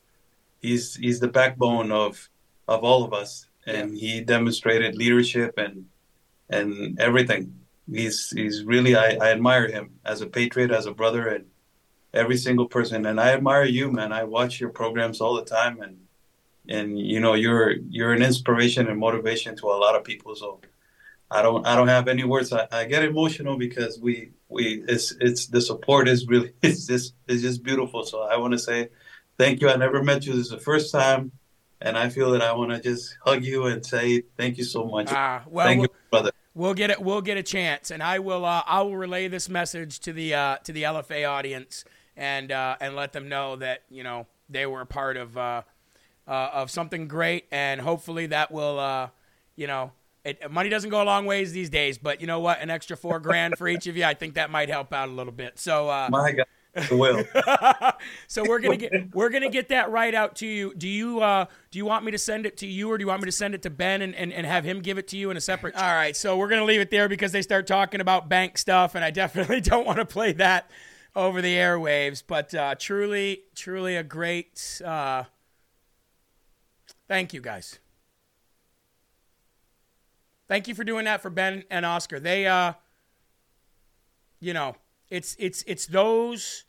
he's he's the backbone of of all of us, and he demonstrated leadership and and everything. He's he's really I, I admire him as a patriot, as a brother, and every single person. And I admire you, man. I watch your programs all the time, and and you know you're you're an inspiration and motivation to a lot of people. So I don't I don't have any words. I, I get emotional because we we it's it's the support is really it's just it's just beautiful. So I want to say thank you. I never met you. This is the first time. And I feel that I want to just hug you and say thank you so much. Ah, well, thank you, brother. We'll get it. We'll get a chance, and I will. Uh, I will relay this message to the uh, to the LFA audience and uh, and let them know that you know they were a part of uh, uh, of something great, and hopefully that will uh, you know. It, money doesn't go a long ways these days, but you know what? An extra four grand for each of you, I think that might help out a little bit. So, uh, My God, it will. so we're gonna get we're gonna get that right out to you. Do you uh, do you want me to send it to you, or do you want me to send it to Ben and, and, and have him give it to you in a separate? All right, so we're gonna leave it there because they start talking about bank stuff, and I definitely don't want to play that over the airwaves. But uh, truly, truly a great. Uh, thank you guys. Thank you for doing that for Ben and Oscar. They, uh, you know, it's it's it's those,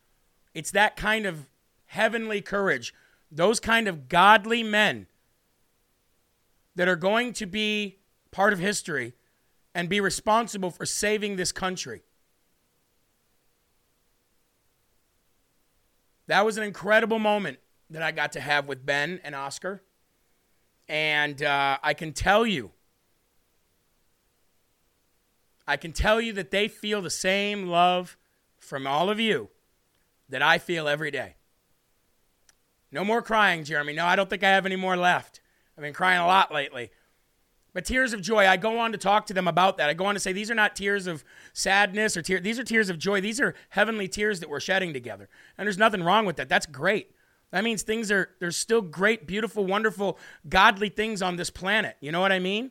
it's that kind of heavenly courage, those kind of godly men that are going to be part of history and be responsible for saving this country. That was an incredible moment that I got to have with Ben and Oscar. And uh, I can tell you, I can tell you that they feel the same love from all of you that I feel every day. No more crying, Jeremy. No, I don't think I have any more left. I've been crying a lot lately. But tears of joy, I go on to talk to them about that. I go on to say these are not tears of sadness or tears. These are tears of joy. These are heavenly tears that we're shedding together. And there's nothing wrong with that. That's great. That means things are, there's still great, beautiful, wonderful, godly things on this planet. You know what I mean?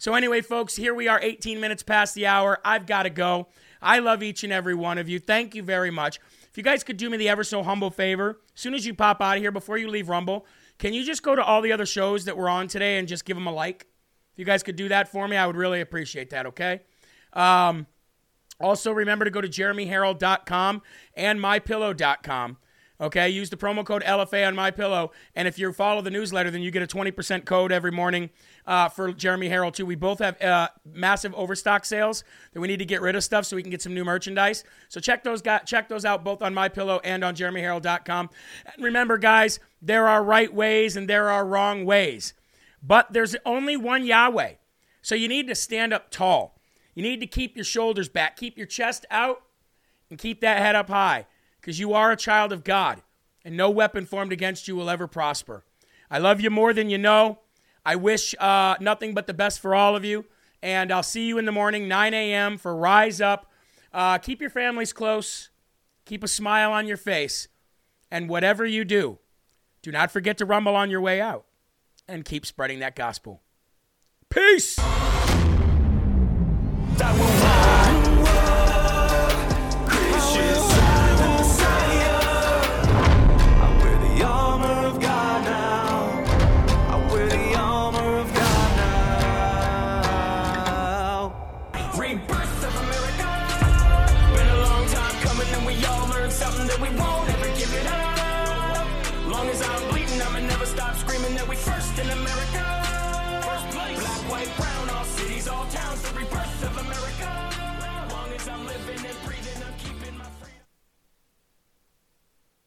So, anyway, folks, here we are, 18 minutes past the hour. I've got to go. I love each and every one of you. Thank you very much. If you guys could do me the ever so humble favor, as soon as you pop out of here, before you leave Rumble, can you just go to all the other shows that we're on today and just give them a like? If you guys could do that for me, I would really appreciate that, okay? Um, also, remember to go to jeremyherrell.com and mypillow.com. Okay, use the promo code LFA on MyPillow, and if you follow the newsletter, then you get a 20% code every morning uh, for Jeremy Herrell too. We both have uh, massive overstock sales that we need to get rid of stuff so we can get some new merchandise. So check those guys, check those out both on MyPillow and on JeremyHerrell.com. And remember, guys, there are right ways and there are wrong ways, but there's only one Yahweh. So you need to stand up tall. You need to keep your shoulders back, keep your chest out, and keep that head up high because you are a child of God, and no weapon formed against you will ever prosper. I love you more than you know. I wish uh, nothing but the best for all of you, and I'll see you in the morning, 9 a.m., for Rise Up. Uh, keep your families close, keep a smile on your face, and whatever you do, do not forget to rumble on your way out and keep spreading that gospel. Peace!